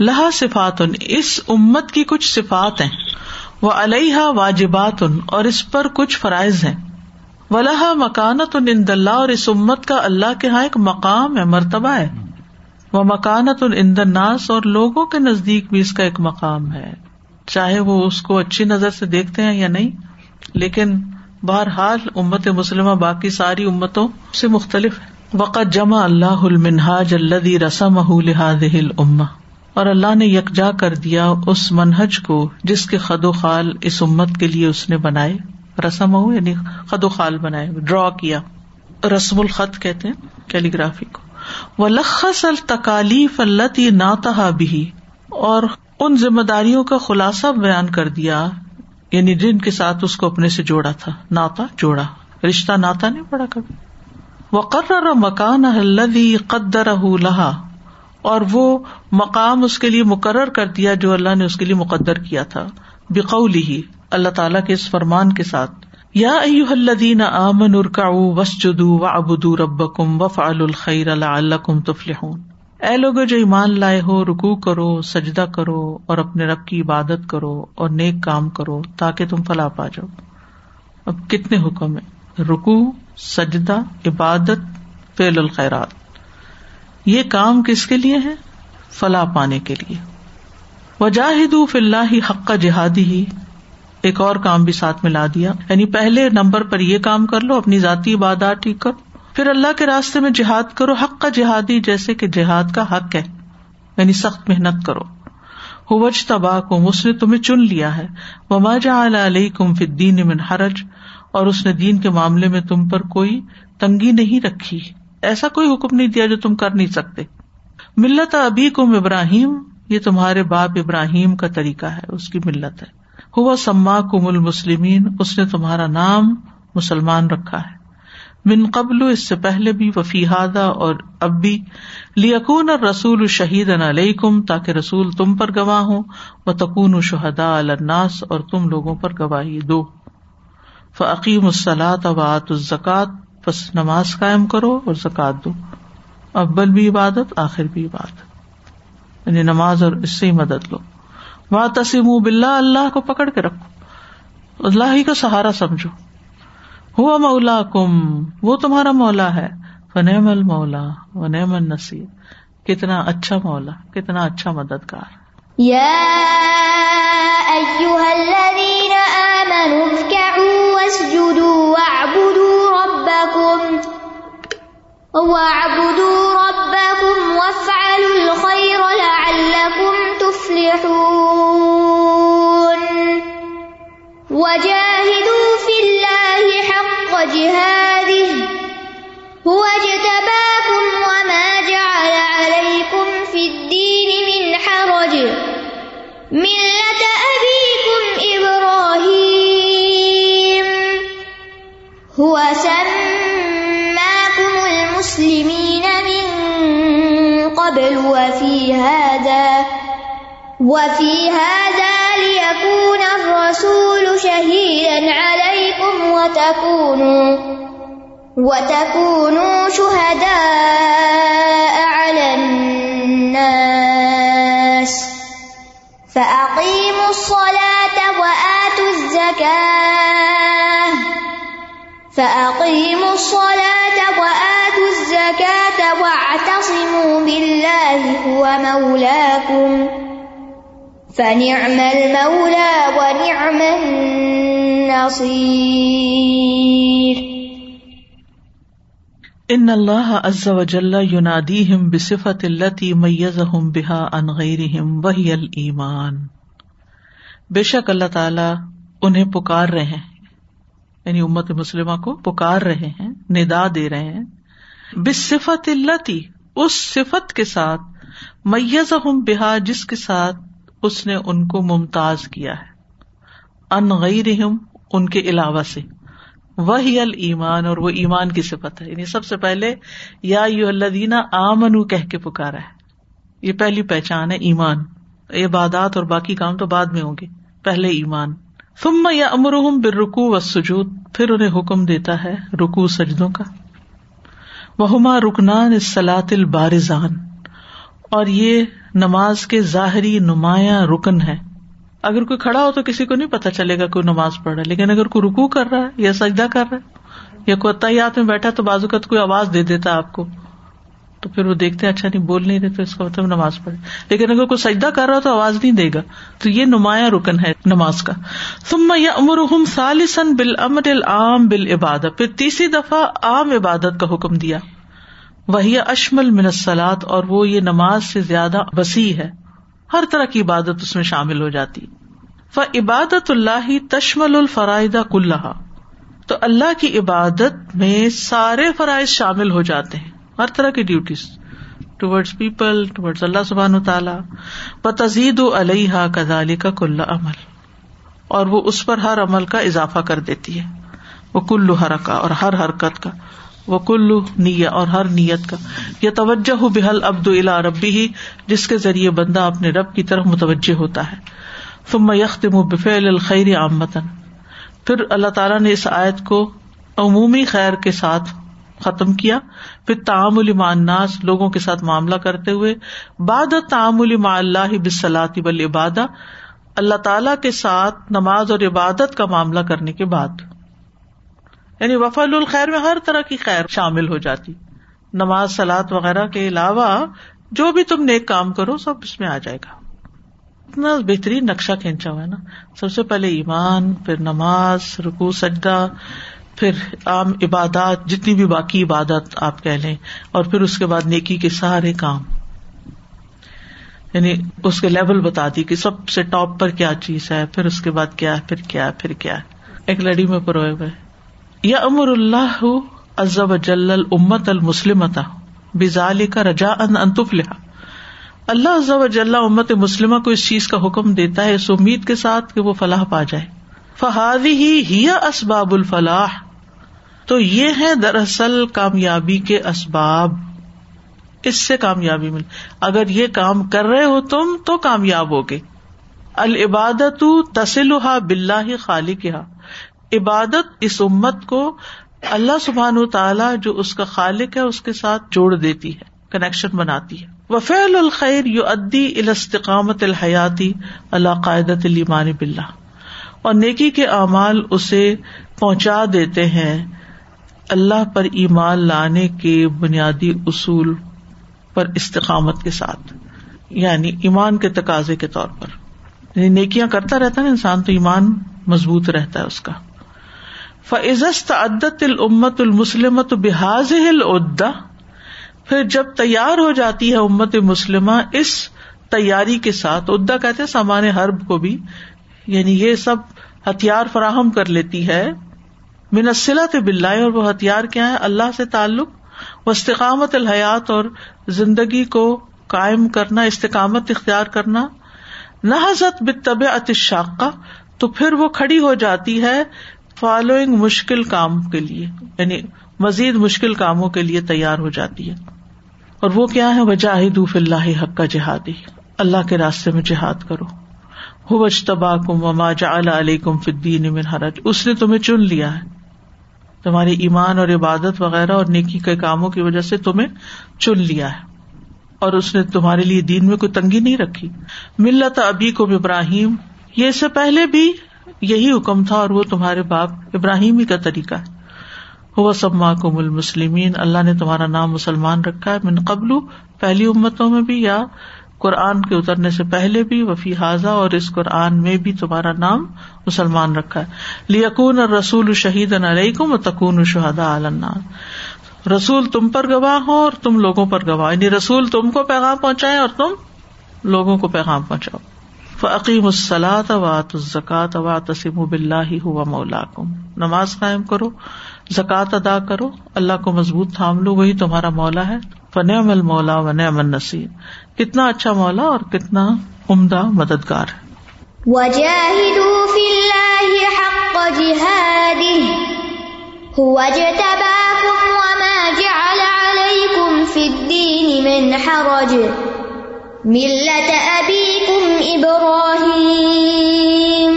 لہا صفات اس امت کی کچھ صفات ہیں۔ وہ علیہ واجبات اور اس پر کچھ فرائض ہیں۔ ولہ مکانت ان اللہ، اور اس امت کا اللہ کے یہاں ایک مقام ہے، مرتبہ ہے۔ وہ مکانت الناس، اور لوگوں کے نزدیک بھی اس کا ایک مقام ہے۔ چاہے وہ اس کو اچھی نظر سے دیکھتے ہیں یا نہیں، لیکن بہرحال امت مسلمہ باقی ساری امتوں سے مختلف ہے۔ وقت جمع اللہ المنہاج الدی رسم لحاظ الما اور اللہ نے یکجا کر دیا اس منہج کو جس کے خد و خال اس امت کے لیے اس نے بنائے۔ رسم ہو یعنی خد و خال بنائے ڈرا کیا۔ رسم الخط کہتے ہیں، کیلیگرافی کو۔ وہ لخص التکالیف التی ناتہ بھی اور ان ذمہ داریوں کا خلاصہ بیان کر دیا یعنی جن کے ساتھ اس کو اپنے سے جوڑا تھا، ناتا جوڑا، رشتہ ناتا نہیں پڑا کبھی۔ وہ مکان الدی قدر لہا اور وہ مقام اس کے لیے مقرر کر دیا جو اللہ نے اس کے لیے مقدر کیا تھا۔ بقولی ہی اللہ تعالیٰ کے اس فرمان کے ساتھ۔ یا الذین آمنوا ارکعوا واسجدوا وعبدوا ربکم وفعلوا الخیر لعلکم تفلحون۔ اے لوگ جو ایمان لائے ہو رکو کرو، سجدہ کرو اور اپنے رب کی عبادت کرو اور نیک کام کرو تاکہ تم فلاح پا جاؤ۔ اب کتنے حکم ہے رکو سجدہ، عبادت، فعل الخیرات۔ یہ کام کس کے لیے ہے فلاح پانے کے لیے۔ وجاہد فی اللہ حق جہادی ہی۔ ایک اور کام بھی ساتھ میں لا دیا۔ یعنی پہلے نمبر پر یہ کام کر لو، اپنی ذاتی عبادات ٹھیک کرو پھر اللہ کے راستے میں جہاد کرو، حق کا جہادی جیسے کہ جہاد کا حق ہے یعنی سخت محنت کرو۔ ہوج تباہ کو اس نے تمہیں چن لیا ہے۔ وہ ماجا علیہ کم فدین من حرج، اور اس نے دین کے معاملے میں تم پر کوئی تنگی نہیں رکھی۔ ایسا کوئی حکم نہیں دیا جو تم کر نہیں سکتے۔ ملت ابھی کم ابراہیم، یہ تمہارے باپ ابراہیم کا طریقہ ہے، اس کی ملت ہے۔ ہوا سما کم المسلمین، اس نے تمہارا نام مسلمان رکھا ہے۔ من قبل، اس سے پہلے بھی وفیحادہ اور اب بھی۔ لیکون اور رسول شہید علیہ کم تاکہ رسول تم پر گواہ ہو و تکون شہدا الناس، اور تم لوگوں پر گواہی دو۔ فعقیم السلاط وات الزکات بس نماز قائم کرو اور زکات دو۔ ابل بھی عبادت، آخر بھی عبادت۔ یعنی نماز اور اس سے ہی مدد لو۔ وہاں تسیم بلّہ اللہ کو پکڑ کے رکھو۔ اللہ ہی کا سہارا سمجھو۔ ہوا مولا کم وہ تمہارا مولا ہے۔ فنیم المولا، ونعم النصیر۔ کتنا اچھا مولا، کتنا اچھا مددگار۔ وَاعْبُدُوا حق جهاده هو اجتباكم وما جعل عليكم في الدين من حرج. ملة أبيكم إبراهيم. هو سماكم المسلمين من قبل وفي هذا وفي هذا ليكون الرسول شهيدا عليكم وتكونوا وتكونوا شهداء على الناس فأقيموا الصلاة وآتوا الزكاة فأقيموا الصلاة وآتوا الزكاة واعتصموا بالله هو مولاكم فنعم المولى ونعم النصير. ان اللہ عز وجل يناديهم بصفة التي ميزهم بها عن غيرهم وهي الایمان بے شک اللہ تعالی انہیں پکار رہے ہیں. یعنی امت مسلمہ کو پکار رہے ہیں، ندا دے رہے ہیں. بس صفت اللہ اس صفت کے ساتھ میز ہم بہا جس کے ساتھ اس نے ان کو ممتاز کیا ہے۔ ان غیر ان کے علاوہ سے۔ وہی المان اور وہ ایمان کی صفت ہے۔ یعنی سب سے پہلے، یا یو اللہ دینا آمن کہہ کے پکارا ہے۔ یہ پہلی پہچان ہے، ایمان۔ عبادات اور باقی کام تو بعد میں ہوں گے۔ پہلے ایمان۔ ثم یا امرحم بر رکو و سجود پھر انہیں حکم دیتا ہے رکو سجدوں کا۔ وہما رکنان سلاط البارزان۔ اور یہ نماز کے ظاہری نمایاں رکن ہے اگر کوئی کھڑا ہو تو کسی کو نہیں پتا چلے گا کوئی نماز پڑھ رہا ہے، لیکن اگر کوئی رکو کر رہا ہے یا سجدہ کر رہا ہے یا کوئی اتیات میں بیٹھا تو بازو کا کوئی آواز دے دیتا آپ کو۔ تو پھر وہ دیکھتے اچھا نہیں، بول نہیں رہے تو اس کا مطلب نماز پڑھے لیکن اگر کوئی سجدہ کر رہا ہو تو آواز نہیں دے گا۔ تو یہ نمایاں رکن ہے نماز کا۔ ثم یا امر سالسن بال امر العام بال عبادت پھر تیسری دفعہ عام عبادت کا حکم دیا۔ وہی اشمل منسلات اور وہ یہ نماز سے زیادہ وسیع ہے۔ ہر طرح کی عبادت اس میں شامل ہو جاتی۔ ف عبادت اللہ تشمل الفرائدہ کلّہ تو اللہ کی عبادت میں سارے فرائض شامل ہو جاتے ہیں۔ ہر طرح کی ڈیوٹیز ٹوڈز پیپل ٹوڈز اللہ سبحان تعالیٰ و تزید علیہ کدالی کا کل عمل۔ اور وہ اس پر ہر عمل کا اضافہ کر دیتی ہے۔ وہ کلو ہر کا اور ہر حرکت کا۔ وہ کلو نیا اور ہر نیت کا۔ یہ توجہ ہو بحل ابد الا ربی ہی جس کے ذریعے بندہ اپنے رب کی طرف متوجہ ہوتا ہے۔ ثم یختم بفعل الخیر عامتن پھر اللہ تعالیٰ نے اس آیت کو عمومی خیر کے ساتھ ختم کیا۔ پھر تعامل الناس، لوگوں کے ساتھ معاملہ کرتے ہوئے۔ بعد تعامل ما اللہ بسلاتی بل عبادہ اللہ تعالی کے ساتھ نماز اور عبادت کا معاملہ کرنے کے بعد۔ یعنی وفل الخیر میں ہر طرح کی خیر شامل ہو جاتی۔ نماز سلاد وغیرہ کے علاوہ جو بھی تم نیک کام کرو، سب اس میں آ جائے گا۔ اتنا بہترین نقشہ کھینچا ہوا ہے نا۔ سب سے پہلے ایمان، پھر نماز رکو سجدہ، پھر عام عبادات، جتنی بھی باقی عبادت آپ کہہ لیں، اور پھر اس کے بعد نیکی کے سارے کام۔ یعنی اس کے لیول بتا دی کہ سب سے ٹاپ پر کیا چیز ہے، پھر اس کے بعد کیا پھر کیا پھر کیا ایک لڑی میں پروئے ہوئے۔ یا امر اللہ ازب جل امت المسلمتا بزال کا رجا ان انتف لہا اللہ ازب جل امت مسلمہ کو اس چیز کا حکم دیتا ہے، اس امید کے ساتھ کہ وہ فلاح پا جائے۔ فہادی ہی اسباب الفلاح۔ تو یہ ہے دراصل کامیابی کے اسباب۔ اس سے کامیابی مل۔ اگر یہ کام کر رہے ہو تم، تو کامیاب ہوگے۔ العبادت تسلحا بلّہ خالق عبادت اس امت کو اللہ سبحان تعالیٰ جو اس کا خالق ہے اس کے ساتھ جوڑ دیتی ہے کنیکشن بناتی ہے۔ وفیل الخیر یو ادی الاستقامت الحیاتی اللہ قاعدت المان بلّہ اور نیکی کے اعمال اسے پہنچا دیتے ہیں اللہ پر ایمان لانے کے بنیادی اصول پر استقامت کے ساتھ یعنی ایمان کے تقاضے کے طور پر۔ یعنی نیکیاں کرتا رہتا ہے انسان تو ایمان مضبوط رہتا ہے اس کا۔ فعزت عدت المت المسلمت بحاظ العدا پھر جب تیار ہو جاتی ہے امت مسلمہ اس تیاری کے ساتھ ادا کہتے سامان حرب کو بھی یعنی یہ سب ہتھیار فراہم کر لیتی ہے۔ منسلت بلائے اور وہ ہتھیار کیا ہے؟ اللہ سے تعلق و استقامت الحیات اور زندگی کو قائم کرنا، استقامت اختیار کرنا۔ نہ حضرت بطب اتشاقہ تو پھر وہ کھڑی ہو جاتی ہے فالوئنگ مشکل کام کے لیے یعنی مزید مشکل کاموں کے لیے تیار ہو جاتی ہے۔ اور وہ کیا ہے؟ وجاہد اللہ حق کا جہادی۔ اللہ کے راستے میں جہاد کرو۔ تبا کم وما جا علیہ کم فدین حرج۔ اس نے تمہیں چن لیا ہے۔ تمہاری ایمان اور عبادت وغیرہ اور نیکی کے کاموں کی وجہ سے تمہیں چن لیا ہے۔ اور اس نے تمہارے لیے دین میں کوئی تنگی نہیں رکھی۔ ملت ابھی کم ابراہیم۔ یہ اس سے پہلے بھی یہی حکم تھا اور وہ تمہارے باپ ابراہیم کا طریقہ ہے۔ وہ سب ماں کو مل مسلمین اللہ نے تمہارا نام مسلمان رکھا ہے۔ من قبل، پہلی امتوں میں بھی یا قرآن کے اترنے سے پہلے بھی، وفی حاضہ، اور اس قرآن میں بھی تمہارا نام مسلمان رکھا ہے۔ لیکون اور رسول شہید علیہ کو تکون شہدا علنار رسول تم پر گواہ ہو اور تم لوگوں پر گواہ یعنی رسول تم کو پیغام پہنچائے اور تم لوگوں کو پیغام پہنچاؤ۔ فعقیم السلاۃ وات الزکات واتسم بلّہ ہوا مولا کم نماز قائم کرو زکوٰۃ ادا کرو، اللہ کو مضبوط تھام لو، وہی تمہارا مولا ہے۔ فنعم المولا و نعم النصیر۔ کتنا اچھا مولا اور کتنا عمدہ مددگار ہے۔ وجاهدوا في إبراهيم.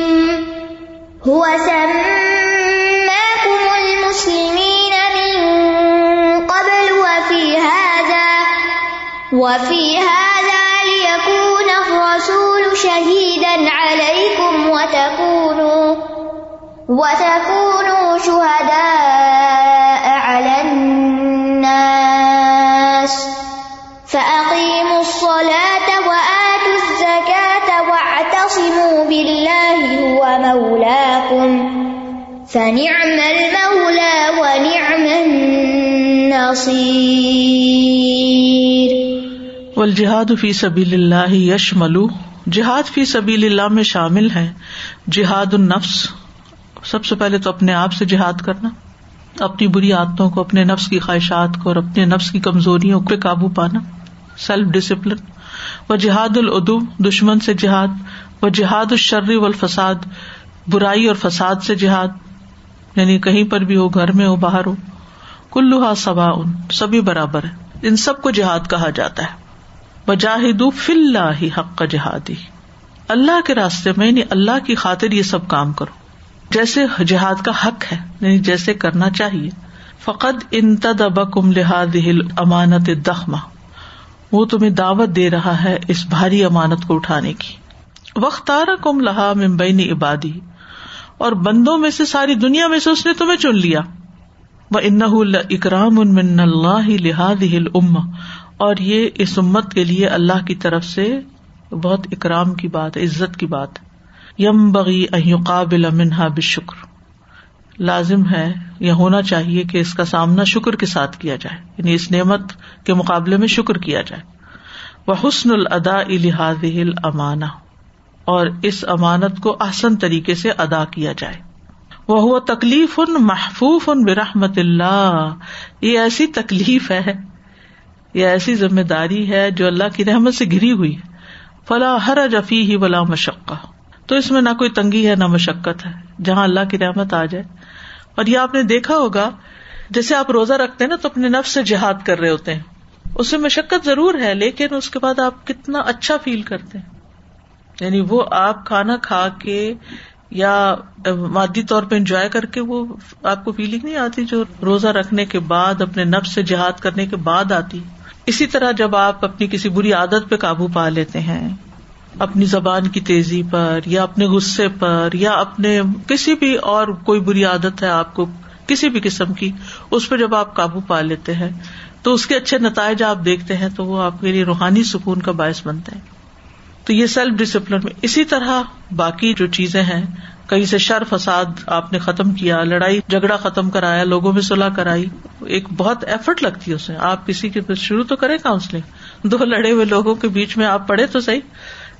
هو سماكم المسلمين من قبل وفي هذا وفي هذا ليكون الرسول شهيدا عليكم وتكونوا وتكونوا شهداء فنعم المولى ونعم النصير والجہاد فی سبیل اللہ یشملو جہاد فی سبیل اللہ میں شامل ہے۔ جہاد النفس، سب سے پہلے تو اپنے آپ سے جہاد کرنا۔ اپنی بری عادتوں کو، اپنے نفس کی خواہشات کو اور اپنے نفس کی کمزوریوں پہ قابو پانا۔ سیلف ڈسپلن و جہاد العدو، دشمن سے جہاد۔ و جہاد الشر و الفساد برائی اور فساد سے جہاد۔ یعنی کہیں پر بھی ہو، گھر میں ہو، باہر ہو کلوہا سوا ان سبھی برابر ہے ان سب کو جہاد کہا جاتا ہے۔ وجاہد فی اللہ حق کا جہادی۔ اللہ کے راستے میں یعنی اللہ کی خاطر یہ سب کام کرو۔ جیسے جہاد کا حق ہے یعنی جیسے کرنا چاہیے۔ فقط انتدب کم لحاظ امانت دخما وہ تمہیں دعوت دے رہا ہے اس بھاری امانت کو اٹھانے کی۔ وختار کم لہا ممبئی عبادی اور بندوں میں سے ساری دنیا میں سے اس نے تمہیں چن لیا۔ وہ ان اور اس امانت کو آسن طریقے سے ادا کیا جائے۔ وہ ہوا تکلیف ان محفوظ ان برحمت اللہ۔ یہ ایسی تکلیف ہے، یہ ایسی ذمہ داری ہے جو اللہ کی رحمت سے گری ہوئی فلاں ہر جفی ہی ولا مشقہ تو اس میں نہ کوئی تنگی ہے، نہ مشقت ہے، جہاں اللہ کی رحمت آ جائے۔ اور یہ آپ نے دیکھا ہوگا، جیسے آپ روزہ رکھتے ہیں نا، تو اپنے نفس سے جہاد کر رہے ہوتے ہیں۔ اس میں مشقت ضرور ہے، لیکن اس کے بعد آپ کتنا اچھا فیل کرتے ہیں۔ یعنی وہ آپ کھانا کھا کے یا مادی طور پہ انجوائے کر کے وہ آپ کو فیلنگ نہیں آتی جو روزہ رکھنے کے بعد، اپنے نفس سے جہاد کرنے کے بعد آتی۔ اسی طرح جب آپ اپنی کسی بری عادت پہ قابو پا لیتے ہیں، اپنی زبان کی تیزی پر یا اپنے غصے پر یا اپنے کسی بھی اور کوئی بری عادت ہے آپ کو کسی بھی قسم کی، اس پہ جب آپ قابو پا لیتے ہیں تو اس کے اچھے نتائج آپ دیکھتے ہیں تو وہ آپ کے لیے روحانی سکون کا باعث بنتے ہیں تو یہ سیلف ڈسپلن میں اسی طرح باقی جو چیزیں ہیں، کہیں سے شر، فساد آپ نے ختم کیا، لڑائی، جھگڑا ختم کرایا، لوگوں میں صلاح کرائی، ایک بہت ایفرٹ لگتی ہے اس میں۔ آپ کسی کے شروع تو کریں کاؤنسلنگ دو لڑے ہوئے لوگوں کے بیچ میں آپ پڑھے تو صحیح۔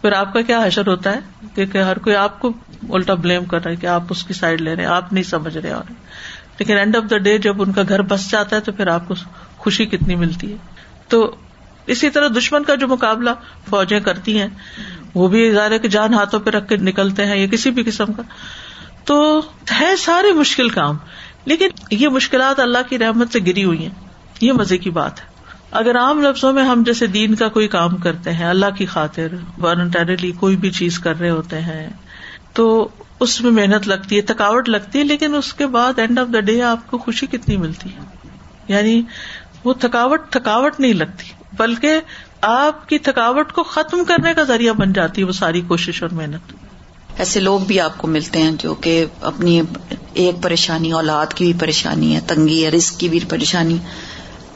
پھر آپ کا کیا حشر ہوتا ہے؟ کیونکہ ہر کوئی آپ کو الٹا بلیم کر رہا ہے کہ آپ اس کی سائڈ لے رہے ہیں، آپ نہیں سمجھ رہے اور۔ لیکن اینڈ آف دا ڈے جب ان کا گھر بس جاتا ہے تو پھر آپ کو خوشی کتنی ملتی ہے۔ تو اسی طرح دشمن کا جو مقابلہ فوجیں کرتی ہیں، وہ بھی ادارے کے جان ہاتھوں پہ رکھ کے نکلتے ہیں یا کسی بھی قسم کا۔ تو ہے سارے مشکل کام، لیکن یہ مشکلات اللہ کی رحمت سے گری ہوئی ہیں۔ یہ مزے کی بات ہے۔ اگر عام لفظوں میں ہم جیسے دین کا کوئی کام کرتے ہیں، اللہ کی خاطر والنٹریلی کوئی بھی چیز کر رہے ہوتے ہیں، تو اس میں محنت لگتی ہے، تھکاوٹ لگتی ہے، لیکن اس کے بعد اینڈ آف دا ڈے آپ کو خوشی کتنی ملتی ہے؟ یعنی وہ تھکاوٹ تھکاوٹ نہیں لگتی۔ بلکہ آپ کی تھکاوٹ کو ختم کرنے کا ذریعہ بن جاتی ہے وہ ساری کوشش اور محنت۔ ایسے لوگ بھی آپ کو ملتے ہیں جو کہ اپنی ایک پریشانی، اولاد کی بھی پریشانی ہے، تنگی ہے رسک کی بھی پریشانی۔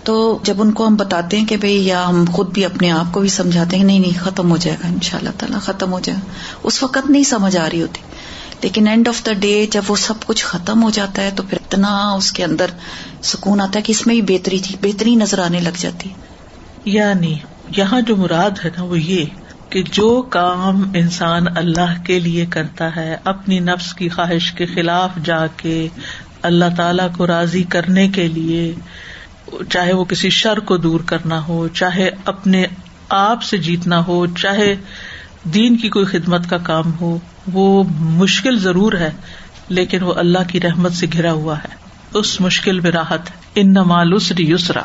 تو جب ان کو ہم بتاتے ہیں کہ بھائی یا ہم خود بھی اپنے آپ کو بھی سمجھاتے ہیں کہ نہیں نہیں، ختم ہو جائے گا ان شاء اللہ تعالیٰ ختم ہو جائے گا۔ اس وقت نہیں سمجھ آ رہی ہوتی۔ لیکن اینڈ آف دا ڈے جب وہ سب کچھ ختم ہو جاتا ہے تو پھر اتنا اس کے اندر سکون آتا ہے کہ اس میں بھی بہتری تھی بہتری نظر آنے لگ جاتی۔ ہے یعنی یہاں جو مراد ہے نا وہ یہ کہ جو کام انسان اللہ کے لیے کرتا ہے، اپنی نفس کی خواہش کے خلاف جا کے اللہ تعالی کو راضی کرنے کے لیے، چاہے وہ کسی شر کو دور کرنا ہو، چاہے اپنے آپ سے جیتنا ہو، چاہے دین کی کوئی خدمت کا کام ہو، وہ مشکل ضرور ہے، لیکن وہ اللہ کی رحمت سے گھرا ہوا ہے۔ اس مشکل میں راحت ان نمال یسرا۔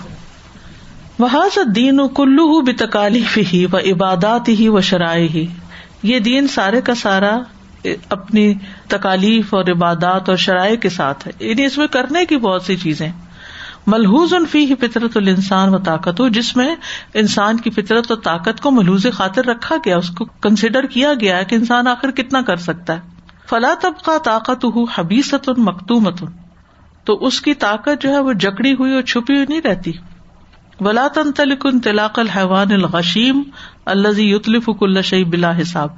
وہاں دین و کلو بھی تکالیف ہی و عبادات ہی و شرائ ہی یہ دین سارے کا سارا اپنی تکالیف اور عبادات اور شرائع کے ساتھ ہے۔ یعنی اس میں کرنے کی بہت سی چیزیں۔ ملحوظ الفی ہی فطرت الانسان و طاقت ہو جس میں انسان کی فطرت اور طاقت کو ملحوظ خاطر رکھا گیا، اس کو کنسیڈر کیا گیا ہے کہ انسان آخر کتنا کر سکتا ہے۔ فلا طبقہ طاقت ہو حبیثت مکتومت تو اس کی طاقت جو ہے وہ جکڑی ہوئی اور چھپی ہوئی نہیں رہتی۔ ولا تلک طلاق الحوان الغشیم اللہ یتلف کل شعی بلا حساب۔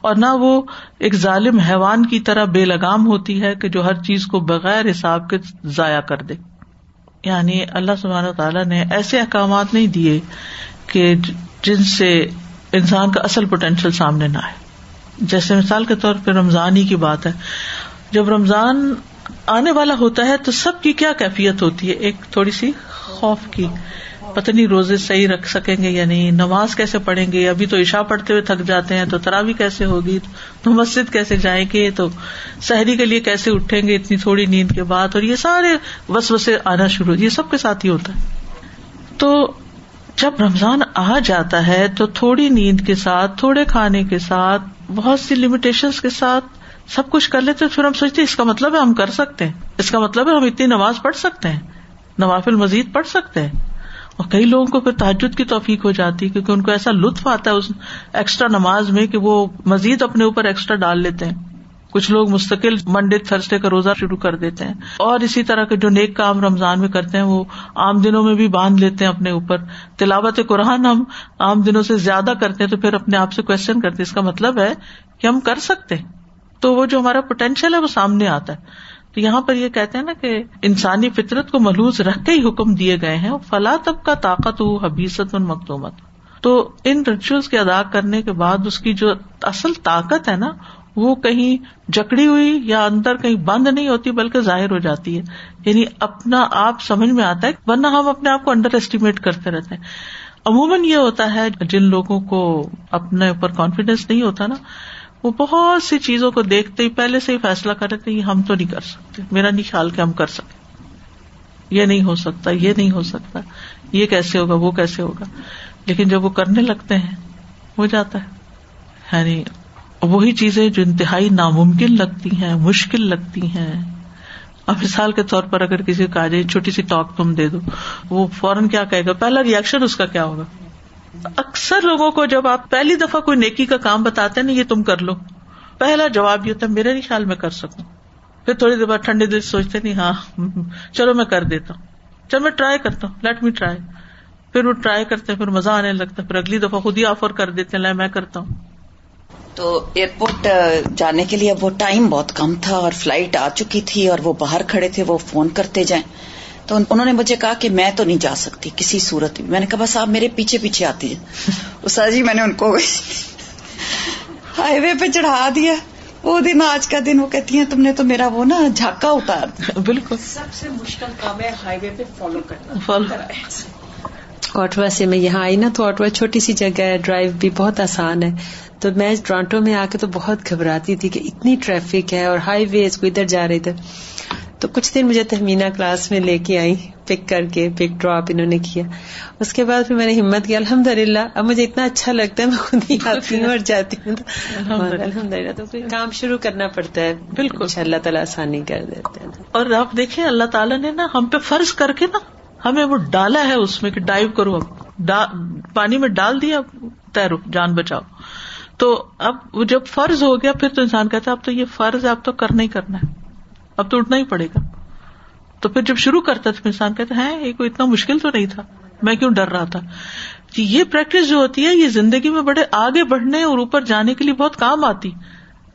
اور نہ وہ ایک ظالم حیوان کی طرح بے لگام ہوتی ہے کہ جو ہر چیز کو بغیر حساب کے ضائع کر دے۔ یعنی اللہ سبحانہ تعالیٰ نے ایسے احکامات نہیں دیے کہ جن سے انسان کا اصل پوٹینشیل سامنے نہ آئے۔ جیسے مثال کے طور پہ رمضان ہی کی بات ہے۔ جب رمضان آنے والا ہوتا ہے تو سب کی کیا کیفیت ہوتی ہے؟ ایک تھوڑی سی خوف کی۔ پتہ نہیں روزے صحیح رکھ سکیں گے یا نہیں، نماز کیسے پڑھیں گے؟ ابھی تو عشا پڑھتے ہوئے تھک جاتے ہیں، تو تراوی کیسے ہوگی؟ تو مسجد کیسے جائیں گے؟ تو سحری کے لیے کیسے اٹھیں گے؟ اتنی تھوڑی نیند کے بعد، اور یہ سارے بس بسے آنا شروع، یہ سب کے ساتھ ہی ہوتا ہے۔ تو جب رمضان آ جاتا ہے، تو تھوڑی نیند کے ساتھ، تھوڑے کھانے کے ساتھ، بہت سی لمیٹیشن کے ساتھ سب کچھ کر لیتے پھر ہم سوچتے اس کا مطلب ہے ہم کر سکتے ہیں، اس کا مطلب ہے ہم اتنی نماز پڑھ سکتے ہیں، نوافل مزید پڑھ سکتے ہیں۔ اور کئی لوگوں کو پھر تحجد کی توفیق ہو جاتی ہے، کیونکہ ان کو ایسا لطف آتا ہے اس ایکسٹرا نماز میں کہ وہ مزید اپنے اوپر ایکسٹرا ڈال لیتے ہیں۔ کچھ لوگ مستقل منڈے تھرسڈے کا روزہ شروع کر دیتے ہیں۔ اور اسی طرح کے جو نیک کام رمضان میں کرتے ہیں، وہ عام دنوں میں بھی باندھ لیتے ہیں اپنے اوپر۔ تلاوت قرآن ہم عام دنوں سے زیادہ کرتے ہیں تو پھر اپنے آپ سے کوشچن کرتے اس کا مطلب ہے کہ ہم کر سکتے ہیں۔ تو وہ جو ہمارا پوٹینشیل ہے، وہ سامنے آتا ہے۔ تو یہاں پر یہ کہتے ہیں نا کہ انسانی فطرت کو محلوز رکھ کے ہی حکم دیے گئے ہیں فلاں تب کا طاقت ہو حبیثت مکتومت تو ان ریچولس کے ادا کرنے کے بعد اس کی جو اصل طاقت ہے نا، وہ کہیں جکڑی ہوئی یا اندر کہیں بند نہیں ہوتی، بلکہ ظاہر ہو جاتی ہے۔ یعنی اپنا آپ سمجھ میں آتا ہے، ورنہ ہم اپنے آپ کو انڈر اسٹیمیٹ کرتے رہتے ہیں۔ عموماً یہ ہوتا ہے، جن لوگوں کو اپنے اوپر کانفیڈینس نہیں ہوتا نا وہ بہت سی چیزوں کو دیکھتے ہی پہلے سے ہی فیصلہ کر رہے ہم تو نہیں کر سکتے۔ میرا نہیں خیال کہ ہم کر سکتے۔ یہ نہیں ہو سکتا، یہ نہیں ہو سکتا۔ یہ کیسے ہوگا، وہ کیسے ہوگا۔ لیکن جب وہ کرنے لگتے ہیں، ہو جاتا ہے۔ یعنی وہی چیزیں جو انتہائی ناممکن لگتی ہیں، مشکل لگتی ہیں۔ اب مثال کے طور پر اگر کسی کا چھوٹی سی ٹاک تم دے دو، وہ فوراً کیا کہے گا؟ پہلا ریئیکشن اس کا کیا ہوگا؟ اکثر لوگوں کو جب آپ پہلی دفعہ کوئی نیکی کا کام بتاتے نا، یہ تم کر لو۔ پہلا جواب یہ ہوتا ہے، میرے نہیں خیال میں کر سکوں۔ پھر تھوڑی دیر بعد ٹھنڈے دل سوچتے نہیں ہاں چلو میں کر دیتا ہوں۔ چل، میں ٹرائی کرتا ہوں۔ لیٹ می ٹرائی پھر وہ ٹرائی کرتے پھر مزہ آنے لگتا ہے۔ پھر اگلی دفعہ خود ہی آفر کر دیتے ہیں میں کرتا ہوں۔ تو ایئرپورٹ جانے کے لیے وہ ٹائم بہت کم تھا اور فلائٹ آ چکی تھی اور وہ باہر کھڑے تھے، وہ فون کرتے جائیں۔ تو انہوں نے مجھے کہا کہ میں تو نہیں جا سکتی کسی صورت میں۔ میں نے کہا بس آپ میرے پیچھے پیچھے آتی ہے استاد جی میں نے ان کو ہائی وے پہ چڑھا دیا۔ وہ دن آج کا دن وہ کہتی ہیں تم نے تو میرا وہ نا جھاکا اتار بالکل۔ سب سے مشکل کام ہے ہائی وے پہ فالو کرنا۔ فالو آٹوا سے میں یہاں آئی نا تو آٹوا چھوٹی سی جگہ ہے ڈرائیو بھی بہت آسان ہے۔ تو میں ٹورانٹو میں آ کے تو بہت گھبراتی تھی کہ اتنی ٹریفک ہے اور ہائی ویز کو ادھر جا رہے تھے۔ تو کچھ دن مجھے تہمینہ کلاس میں لے کے آئی پک کر کے پک ڈراپ انہوں نے کیا۔ اس کے بعد پھر میں نے ہمت کیا الحمد للہ اب مجھے اتنا اچھا لگتا ہے میں خود ہی آتی ہوں اور جاتی ہوں۔ الحمد للہ تو کام شروع کرنا پڑتا ہے۔ بالکل۔ اللہ تعالیٰ آسانی کر دیتے ہیں۔ اور آپ دیکھیں اللہ تعالیٰ نے نا ہم پہ فرض کر کے نا ہمیں وہ ڈالا ہے اس میں کہ ڈائیو کرو اب۔ پانی میں ڈال دیا تیرو جان بچاؤ۔ تو اب وہ جب فرض ہو گیا پھر تو انسان کہتا ہے اب تو یہ فرض ہے اب تو کرنا ہی کرنا ہے۔ اب تو اٹھنا ہی پڑے گا۔ تو پھر جب شروع کرتا تھا انسان کہتا ہے ہاں، یہ کوئی اتنا مشکل تو نہیں تھا۔ میں کیوں ڈر رہا تھا؟ کہ یہ پریکٹس جو ہوتی ہے، یہ زندگی میں بڑے آگے بڑھنے اور اوپر جانے کے لیے بہت کام آتی۔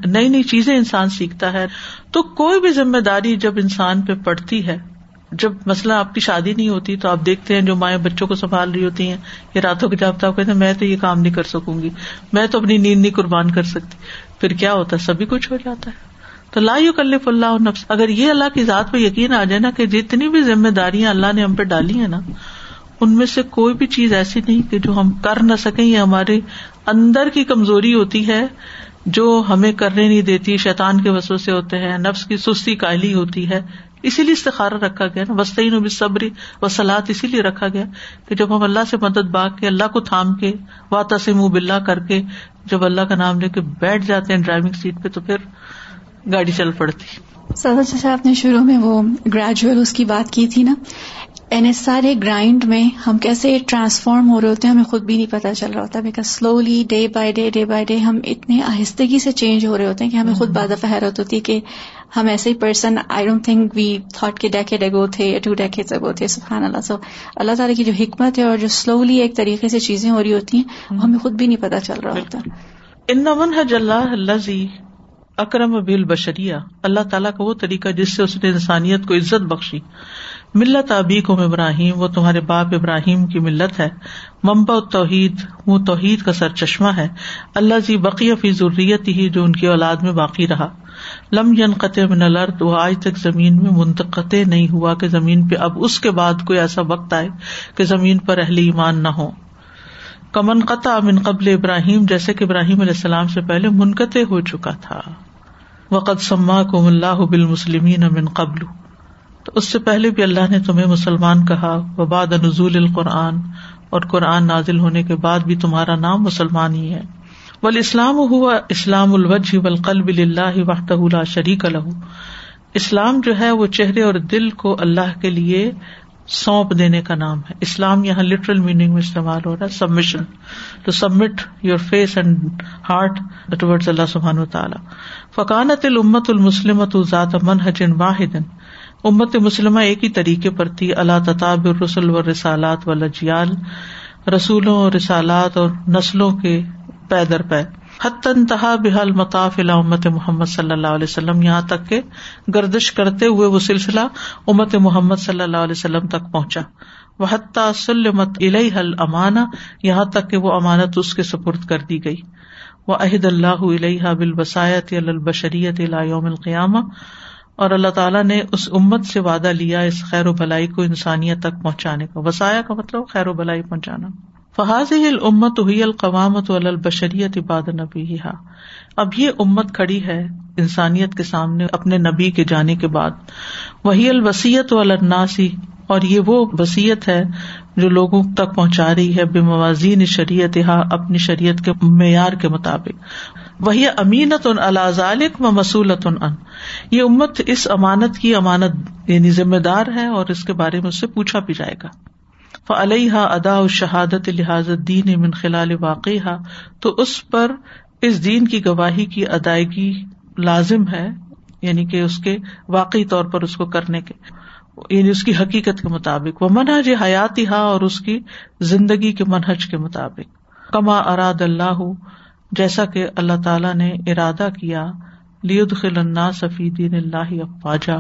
نئی نئی چیزیں انسان سیکھتا ہے۔ تو کوئی بھی ذمہ داری جب انسان پہ پڑتی ہے، جب مسئلہ آپ کی شادی نہیں ہوتی تو آپ دیکھتے ہیں جو مائیں بچوں کو سنبھال رہی ہوتی ہیں، یہ راتوں کے جب کہتے ہیں، میں تو یہ کام نہیں کر سکوں گی، میں تو اپنی نیند نہیں قربان کر سکتی۔ پھر کیا ہوتا؟ ہے سبھی کچھ ہو جاتا ہے۔ تو لا کلف اللہ نفس اگر یہ اللہ کی ذات پہ یقین آ جائے نا کہ جتنی بھی ذمہ داریاں اللہ نے ہم پہ ڈالی ہیں نا، ان میں سے کوئی بھی چیز ایسی نہیں کہ جو ہم کر نہ سکیں، یہ ہمارے اندر کی کمزوری ہوتی ہے، جو ہمیں کرنے نہیں دیتی، شیطان کے وسو سے ہوتے ہیں، نفس کی سستی کاہلی ہوتی ہے۔ اسی لیے استخارا رکھا گیا نا۔ وسطین و صبری و سلاد اسی لیے رکھا گیا کہ جب ہم اللہ سے مدد باغ کے، اللہ کو تھام کے واتا سے منہ بلا کر کے، جب اللہ کا نام لے کے بیٹھ جاتے ہیں ڈرائیونگ سیٹ پہ تو پھر گاڑی چل پڑتی۔ سر جیسے آپ نے شروع میں وہ گریجویل اس کی بات کی تھی نا۔ این ایس سارے گرائنڈ میں ہم کیسے ٹرانسفارم ہو رہے ہوتے ہیں ہمیں خود بھی نہیں پتا چل رہا ہوتا۔ Because slowly day by day day by day ہم اتنے آہستگی سے چینج ہو رہے ہوتے ہیں کہ ہمیں خود باد حیرت ہوتی ہے کہ ہم ایسے ہی person I don't think we thought کے ڈیکیڈ اگو تھے ٹو ڈیکیڈ اگو تھے۔ سبحان اللہ۔ سو اللہ تعالیٰ کی جو حکمت ہے اور جو سلولی ایک طریقے سے چیزیں ہو رہی ہوتی ہیں ہمیں خود بھی نہیں پتا چل رہا ہوتا۔ ان نمن حج اللہ اکرم بل بشریہ، اللہ تعالیٰ کا وہ طریقہ جس سے اس نے انسانیت کو عزت بخشی۔ ملت ابی کو ابراہیم، وہ تمہارے باپ ابراہیم کی ملت ہے۔ ممبا توحید وہ توحید کا سر چشمہ ہے۔ اللہ جی بقی فی ضروریت ہی جو ان کی اولاد میں باقی رہا۔ لم ین قطع من الارض، وہ آج تک زمین میں منتقط نہیں ہوا کہ زمین پہ اب اس کے بعد کوئی ایسا وقت آئے کہ زمین پر اہل ایمان نہ ہو کمن قطع من قبل ابراہیم، جیسے کہ ابراہیم علیہ السلام سے پہلے منقطع ہو چکا تھا۔ وقت سما کو اللہ بالمسلمین من قبل۔ تو اس سے پہلے بھی اللہ نے تمہیں مسلمان کہا وباد نزول القرآن، اور قرآن نازل ہونے کے بعد بھی تمہارا نام مسلمان ہی ہے۔ ول اسلام ہوا اسلام الوجہ والقلب للہ وحدہ لا شریک لہ اسلام جو ہے وہ چہرے اور دل کو اللہ کے لیے سونپ دینے کا نام ہے۔ اسلام یہاں لٹرل میننگ میں استعمال ہو رہا ہے submission to submit your face and heart towards اللہ سبحان و تعالیٰ۔ فقانت المت المسلمت ذات منحجن واحد۔ امت مسلمہ ایک ہی طریقے پر تھی۔ اللہ تطاب رسول و رسالات و لجیال رسولوں اور رسالات اور نسلوں کے پیدر پے۔ حتن تہا بحال مطاف امت محمد صلی اللہ علیہ وسلم، یہاں تک کہ گردش کرتے ہوئے وہ سلسلہ امت محمد صلی اللہ علیہ وسلم تک پہنچا۔ وہ حتیٰ سلمت حل امانا یہاں تک کہ وہ امانت اس کے سپرد کر دی گئی۔ وہ عہد اللہ علیہ بالبسایت البشریت یوم القیامہ۔ اور اللہ تعالیٰ نے اس امت سے وعدہ لیا اس خیر و بلائی کو انسانیت تک پہنچانے کا۔ وسایا کا مطلب خیر و بلائی پہنچانا۔ فحاظ امت ہوئی القوامت البشریت عباد نبی اب یہ امت کھڑی ہے انسانیت کے سامنے، اپنے نبی کے جانے کے بعد۔ وہی الوسیت والناسی اور یہ وہ وسیعت ہے جو لوگوں تک پہنچا رہی ہے بے موازین شریعت اپنی شریعت کے معیار کے مطابق۔ وہی امینت ان الازالک و مسولت ان یہ امت اس امانت کی امانت یعنی ذمہ دار ہے اور اس کے بارے میں اس سے پوچھا بھی جائے گا۔ فعلیہ ادا شہادت لحاظ دین امن خلال واقع تو اس پر اس دین کی گواہی کی ادائیگی لازم ہے یعنی کہ اس کے واقعی طور پر اس کو کرنے کے یعنی اس کی حقیقت کے مطابق۔ وہ منہج حیاتی ہا اور اس کی زندگی کے منہج کے مطابق۔ کما اراد اللہ جیسا کہ اللہ تعالیٰ نے ارادہ کیا لید خلنا صفی دین اللہ افواجا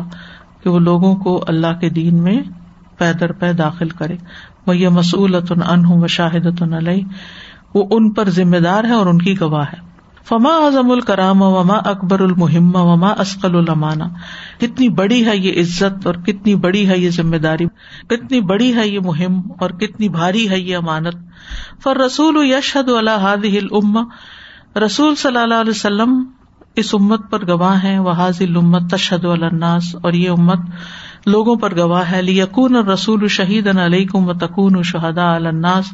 کہ وہ لوگوں کو اللہ کے دین میں پیدر پے داخل کرے۔ وہ یہ مسولت ان و شاہدت علیہ وہ ان پر ذمہ دار ہے اور ان کی گواہ ہے۔ فما اعظم الکرام وما اکبر المحم وما اسقل المانا کتنی بڑی ہے یہ عزت اور کتنی بڑی ہے یہ ذمہ داری۔ کتنی بڑی ہے یہ مہم اور کتنی بھاری ہے یہ امانت۔ فر رسول یشد اللہ الما رسول صلی اللہ علیہ وسلم اس امت پر گواہ ہے وہ حاضل امت تشہد الناس اور یہ امت لوگوں پر گواہ ہے، لیکون اور رسول شہید علیکم و تکون شہدا الناس،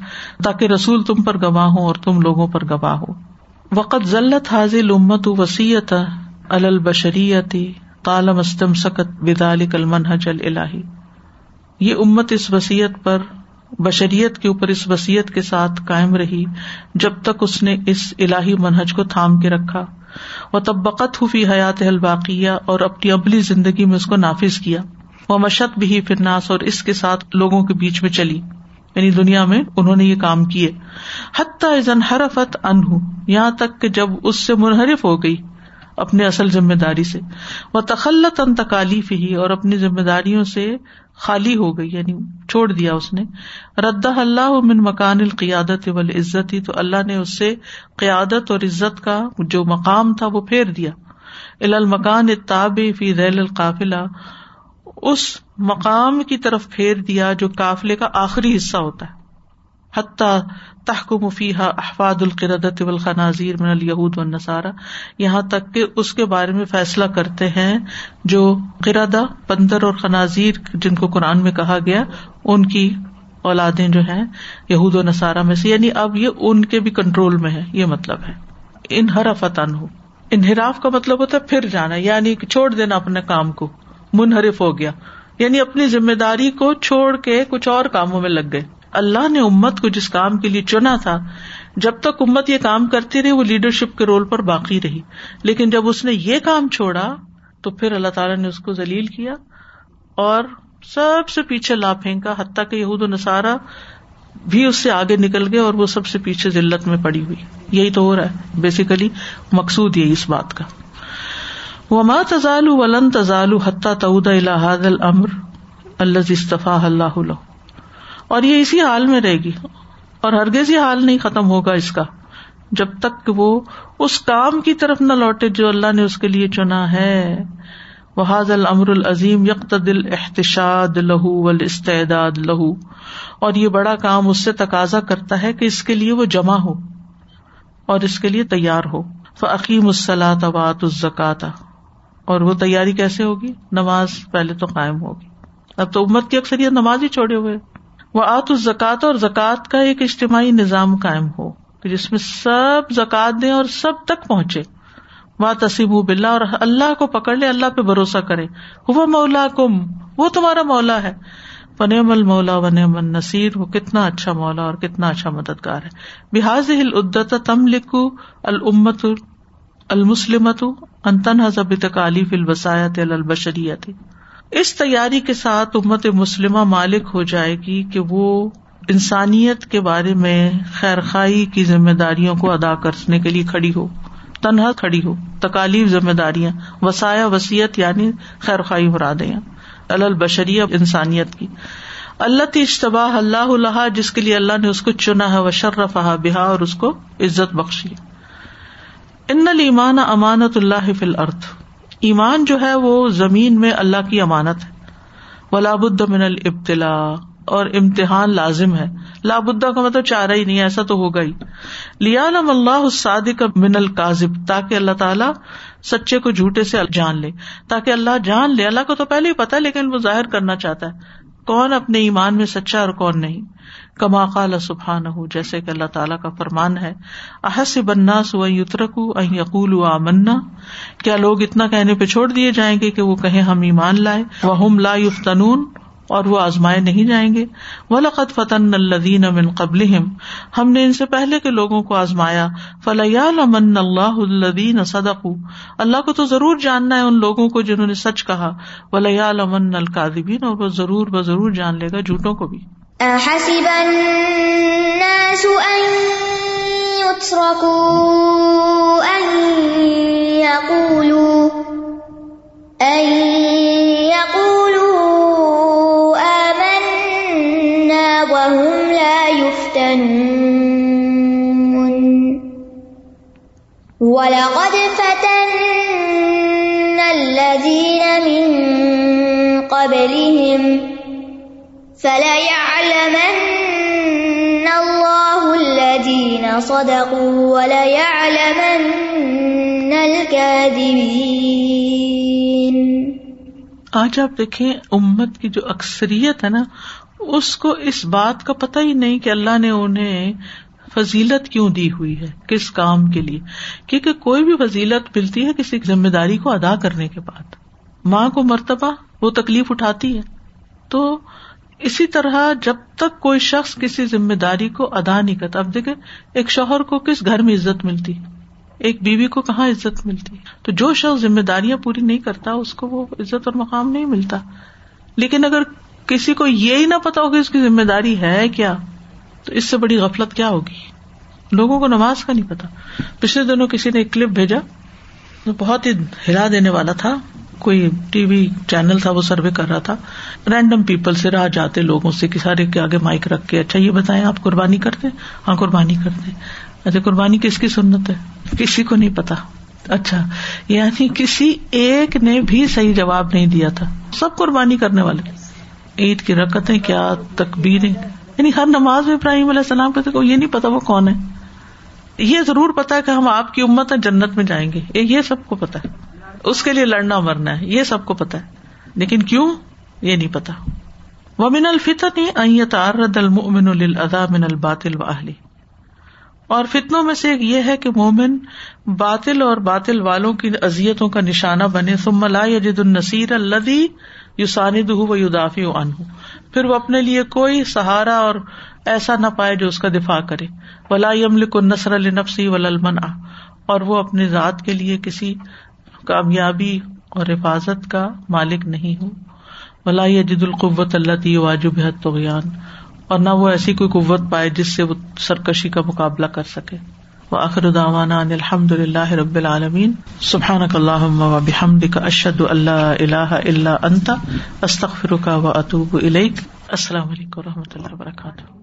تاکہ رسول تم پر گواہ ہو اور تم لوگوں پر گواہ ہو۔ وقت ضلعت حاضل امت وسیعت البشریتی کالم استم سکت بدال المنحج الہی یہ امت اس وسیعت پر، بشریت کے اوپر اس وسیعت کے ساتھ قائم رہی، جب تک اس نے اس الہی منہج کو تھام کے رکھا۔ وہ تبقت ہوئی حیات الباقیہ اور اپنی ابلی زندگی میں اس کو نافذ کیا۔ وہ مشت بھی فرناس اور اس کے ساتھ لوگوں کے بیچ میں چلی۔ یعنی دنیا میں انہوں نے یہ کام کیے۔ حتیٰ حرفت ان یہاں تک کہ جب اس سے منحرف ہو گئی اپنے اصل ذمہ داری سے۔ وہ تخلت ان تکالیف ہی اور اپنی ذمہ داریوں سے خالی ہو گئی یعنی چھوڑ دیا اس نے۔ رد اللہ من مکان القیادت عزت تو اللہ نے اس سے قیادت اور عزت کا جو مقام تھا وہ پھیر دیا۔ المکان اتاب فی ریل القافلہ اس مقام کی طرف پھیر دیا جو قافلے کا آخری حصہ ہوتا ہے۔ حتیٰ تحکم فیحا احفاد القردت والخنازیر من الیہود والنصارى یہاں تک کہ اس کے بارے میں فیصلہ کرتے ہیں جو قردہ، بندر اور خنازیر جن کو قرآن میں کہا گیا، ان کی اولادیں جو ہیں، یہود و نصارہ میں سے۔ یعنی اب یہ ان کے بھی کنٹرول میں ہے، یہ مطلب ہے۔ انحرفت ہو انحراف کا مطلب ہوتا ہے پھر جانا یعنی چھوڑ دینا اپنے کام کو۔ منحرف ہو گیا۔ یعنی اپنی ذمہ داری کو چھوڑ کے کچھ اور کاموں میں لگ گئے۔ اللہ نے امت کو جس کام کے لیے چنا تھا، جب تک امت یہ کام کرتی رہی، وہ لیڈرشپ کے رول پر باقی رہی۔ لیکن جب اس نے یہ کام چھوڑا، تو پھر اللہ تعالیٰ نے اس کو ذلیل کیا اور سب سے پیچھے لا پھینکا۔ حتیٰ کہ یہود و نصارہ بھی اس سے آگے نکل گئے اور وہ سب سے پیچھے ذلت میں پڑی ہوئی۔ یہی تو ہو رہا ہے۔ بیسیکلی مقصود یہی اس بات کا۔ وما تزال ولن تزال حتیٰ تعود الحاد العمر اللہ استفا اللہ اور یہ اسی حال میں رہے گی اور ہرگز یہ حال نہیں ختم ہوگا اس کا جب تک وہ اس کام کی طرف نہ لوٹے جو اللہ نے اس کے لیے چنا ہے. وہ حاض العمر العظیم یکت دل احتشاد لہو استعداد لہو اور یہ بڑا کام اس سے تقاضا کرتا ہے کہ اس کے لیے وہ جمع ہو اور اس کے لیے تیار ہو. فعقیم الصلاۃ وات الزکات اور وہ تیاری کیسے ہوگی؟ نماز پہلے تو قائم ہوگی۔ اب تو امت کی اکثریت نماز ہی چھوڑے ہوئے۔ وہ آت زکات اور زکوٰۃ کا ایک اجتماعی نظام قائم ہو جس میں سب زکات دیں اور سب تک پہنچے۔ وہ تصیب بلّہ اور اللہ کو پکڑ لے، اللہ پہ بھروسہ کرے۔ وہ مولا کم وہ تمہارا مولا ہے۔ ون مل مولا ون نصیر وہ کتنا اچھا مولا اور کتنا اچھا مددگار ہے۔ بحاظ العدت تم لکھو المت المسلمت انتن حزب تکالیف البسایت البشریت۔ اس تیاری کے ساتھ امت مسلمہ مالک ہو جائے گی کہ وہ انسانیت کے بارے میں خیر خائی کی ذمہ داریوں کو ادا کرنے کے لیے کھڑی ہو، تنہا کھڑی ہو، تکالیف ذمہ داریاں وسایا وسیعت یعنی خیر خائی مرادیاں البشری انسانیت کی۔ اللہ اشتباہ اللہ اللہ جس کے لیے اللہ نے اس کو چنا ہے وہ شرف بہا اور اس کو عزت بخشی۔ ان المان امانت اللہ فل ارتھ ایمان جو ہے وہ زمین میں اللہ کی امانت ہے۔ وہ لابد من البتلا اور امتحان لازم ہے۔ لابدا کا مطلب چارہ ہی نہیں ایسا تو ہوگا ہی۔ لیا اللہ صادق من القاضب تاکہ اللہ تعالیٰ سچے کو جھوٹے سے جان لے۔ تاکہ اللہ جان لے۔ اللہ کو تو پہلے ہی پتا لیکن وہ ظاہر کرنا چاہتا ہے۔ کون اپنے ایمان میں سچا اور کون نہیں؟ کما قال سبحان ہوں جیسے کہ اللہ تعالیٰ کا فرمان ہے احس بننا سو یترک یقول آمنا۔ کیا لوگ اتنا کہنے پہ چھوڑ دیے جائیں گے کہ وہ کہیں ہم ایمان لائے؟ وہ ہم لا یفتنون۔ اور وہ آزمائے نہیں جائیں گے۔ وہ لقت فتن الدین امن قبل ہم نے ان سے پہلے کے لوگوں کو آزمایا۔ فلیال امن اللہ الدین صدق اللہ کو تو ضرور جاننا ہے ان لوگوں کو جنہوں نے سچ کہا۔ ولیال امن القادبین اور وہ ضرور ب ضرور جان لے گا جھوٹوں کو بھی۔ أحسب الناس أن يتركوا أن يقولوا أن يقولوا آمنا وهم لا يفتنون. ولقد فتنا الذين من قبلهم فليعلمن صدقوا وليعلمن الكاذبين. آج آپ دیکھیں امت کی جو اکثریت ہے نا، اس کو اس بات کا پتا ہی نہیں کہ اللہ نے انہیں فضیلت کیوں دی ہوئی ہے، کس کام کے لیے؟ کیونکہ کوئی بھی فضیلت ملتی ہے کسی ذمہ داری کو ادا کرنے کے بعد۔ ماں کو مرتبہ وہ تکلیف اٹھاتی ہے۔ تو اسی طرح جب تک کوئی شخص کسی ذمہ داری کو ادا نہیں کرتا، اب دیکھے ایک شوہر کو کس گھر میں عزت ملتی؟ ایک بیوی کو کہاں عزت ملتی؟ تو جو شخص ذمہ داریاں پوری نہیں کرتا، اس کو وہ عزت اور مقام نہیں ملتا۔ لیکن اگر کسی کو یہی نہ پتا ہوگا اس کی ذمہ داری ہے کیا، تو اس سے بڑی غفلت کیا ہوگی؟ لوگوں کو نماز کا نہیں پتا۔ پچھلے دنوں کسی نے ایک کلپ بھیجا بہت ہی ہلا دینے والا تھا۔ کوئی ٹی وی چینل تھا، وہ سروے کر رہا تھا۔ رینڈم پیپل سے راہ جاتے لوگوں سے کہ سارے کے آگے مائک رکھ کے اچھا یہ بتائیں، آپ قربانی کرتے؟ ہاں قربانی کرتے۔ اچھا قربانی کس کی سنت ہے؟ کسی کو نہیں پتا۔ اچھا یعنی کسی ایک نے بھی صحیح جواب نہیں دیا تھا۔ سب قربانی کرنے والے۔ عید کی رکتیں، کیا تقبیر یعنی ہر نماز میں ابراہیم علیہ السلام کہتے یہ نہیں پتا وہ کون ہے۔ یہ ضرور پتا ہے کہ ہم آپ کی امت جنت میں جائیں گے۔ یہ سب کو پتا ہے۔ اس کے لیے لڑنا مرنا ہے، یہ سب کو پتا ہے۔ لیکن کیوں؟ یہ نہیں پتا ومن الفتن من الباطل واہلی اور فتنوں میں سے ایک یہ ہے کہ مومن باطل اور باطل والوں کی ازیتوں کا نشانہ بنے۔ ثم لا يجد النصير الذي يسانده ويدافع عنه۔ پھر وہ اپنے لیے کوئی سہارا اور ایسا نہ پائے جو اس کا دفاع کرے۔ ولا يملك النصر لنفسه ولا المنع۔ اور وہ اپنی ذات کے لیے کسی کامیابی اور حفاظت کا مالک نہیں ہوں۔ ولا جد القوت اللہ تی واجب حد تو اور نہ وہ ایسی کوئی قوت پائے جس سے وہ سرکشی کا مقابلہ کر سکے۔ وہ آخر داوانا الحمد اللہ رب العالمین سبحان اللہ بحمد کا اشد اللہ اللہ اللہ انتا استخر کا و اطوب السلام علیکم و رحمۃ اللہ وبرکاتہ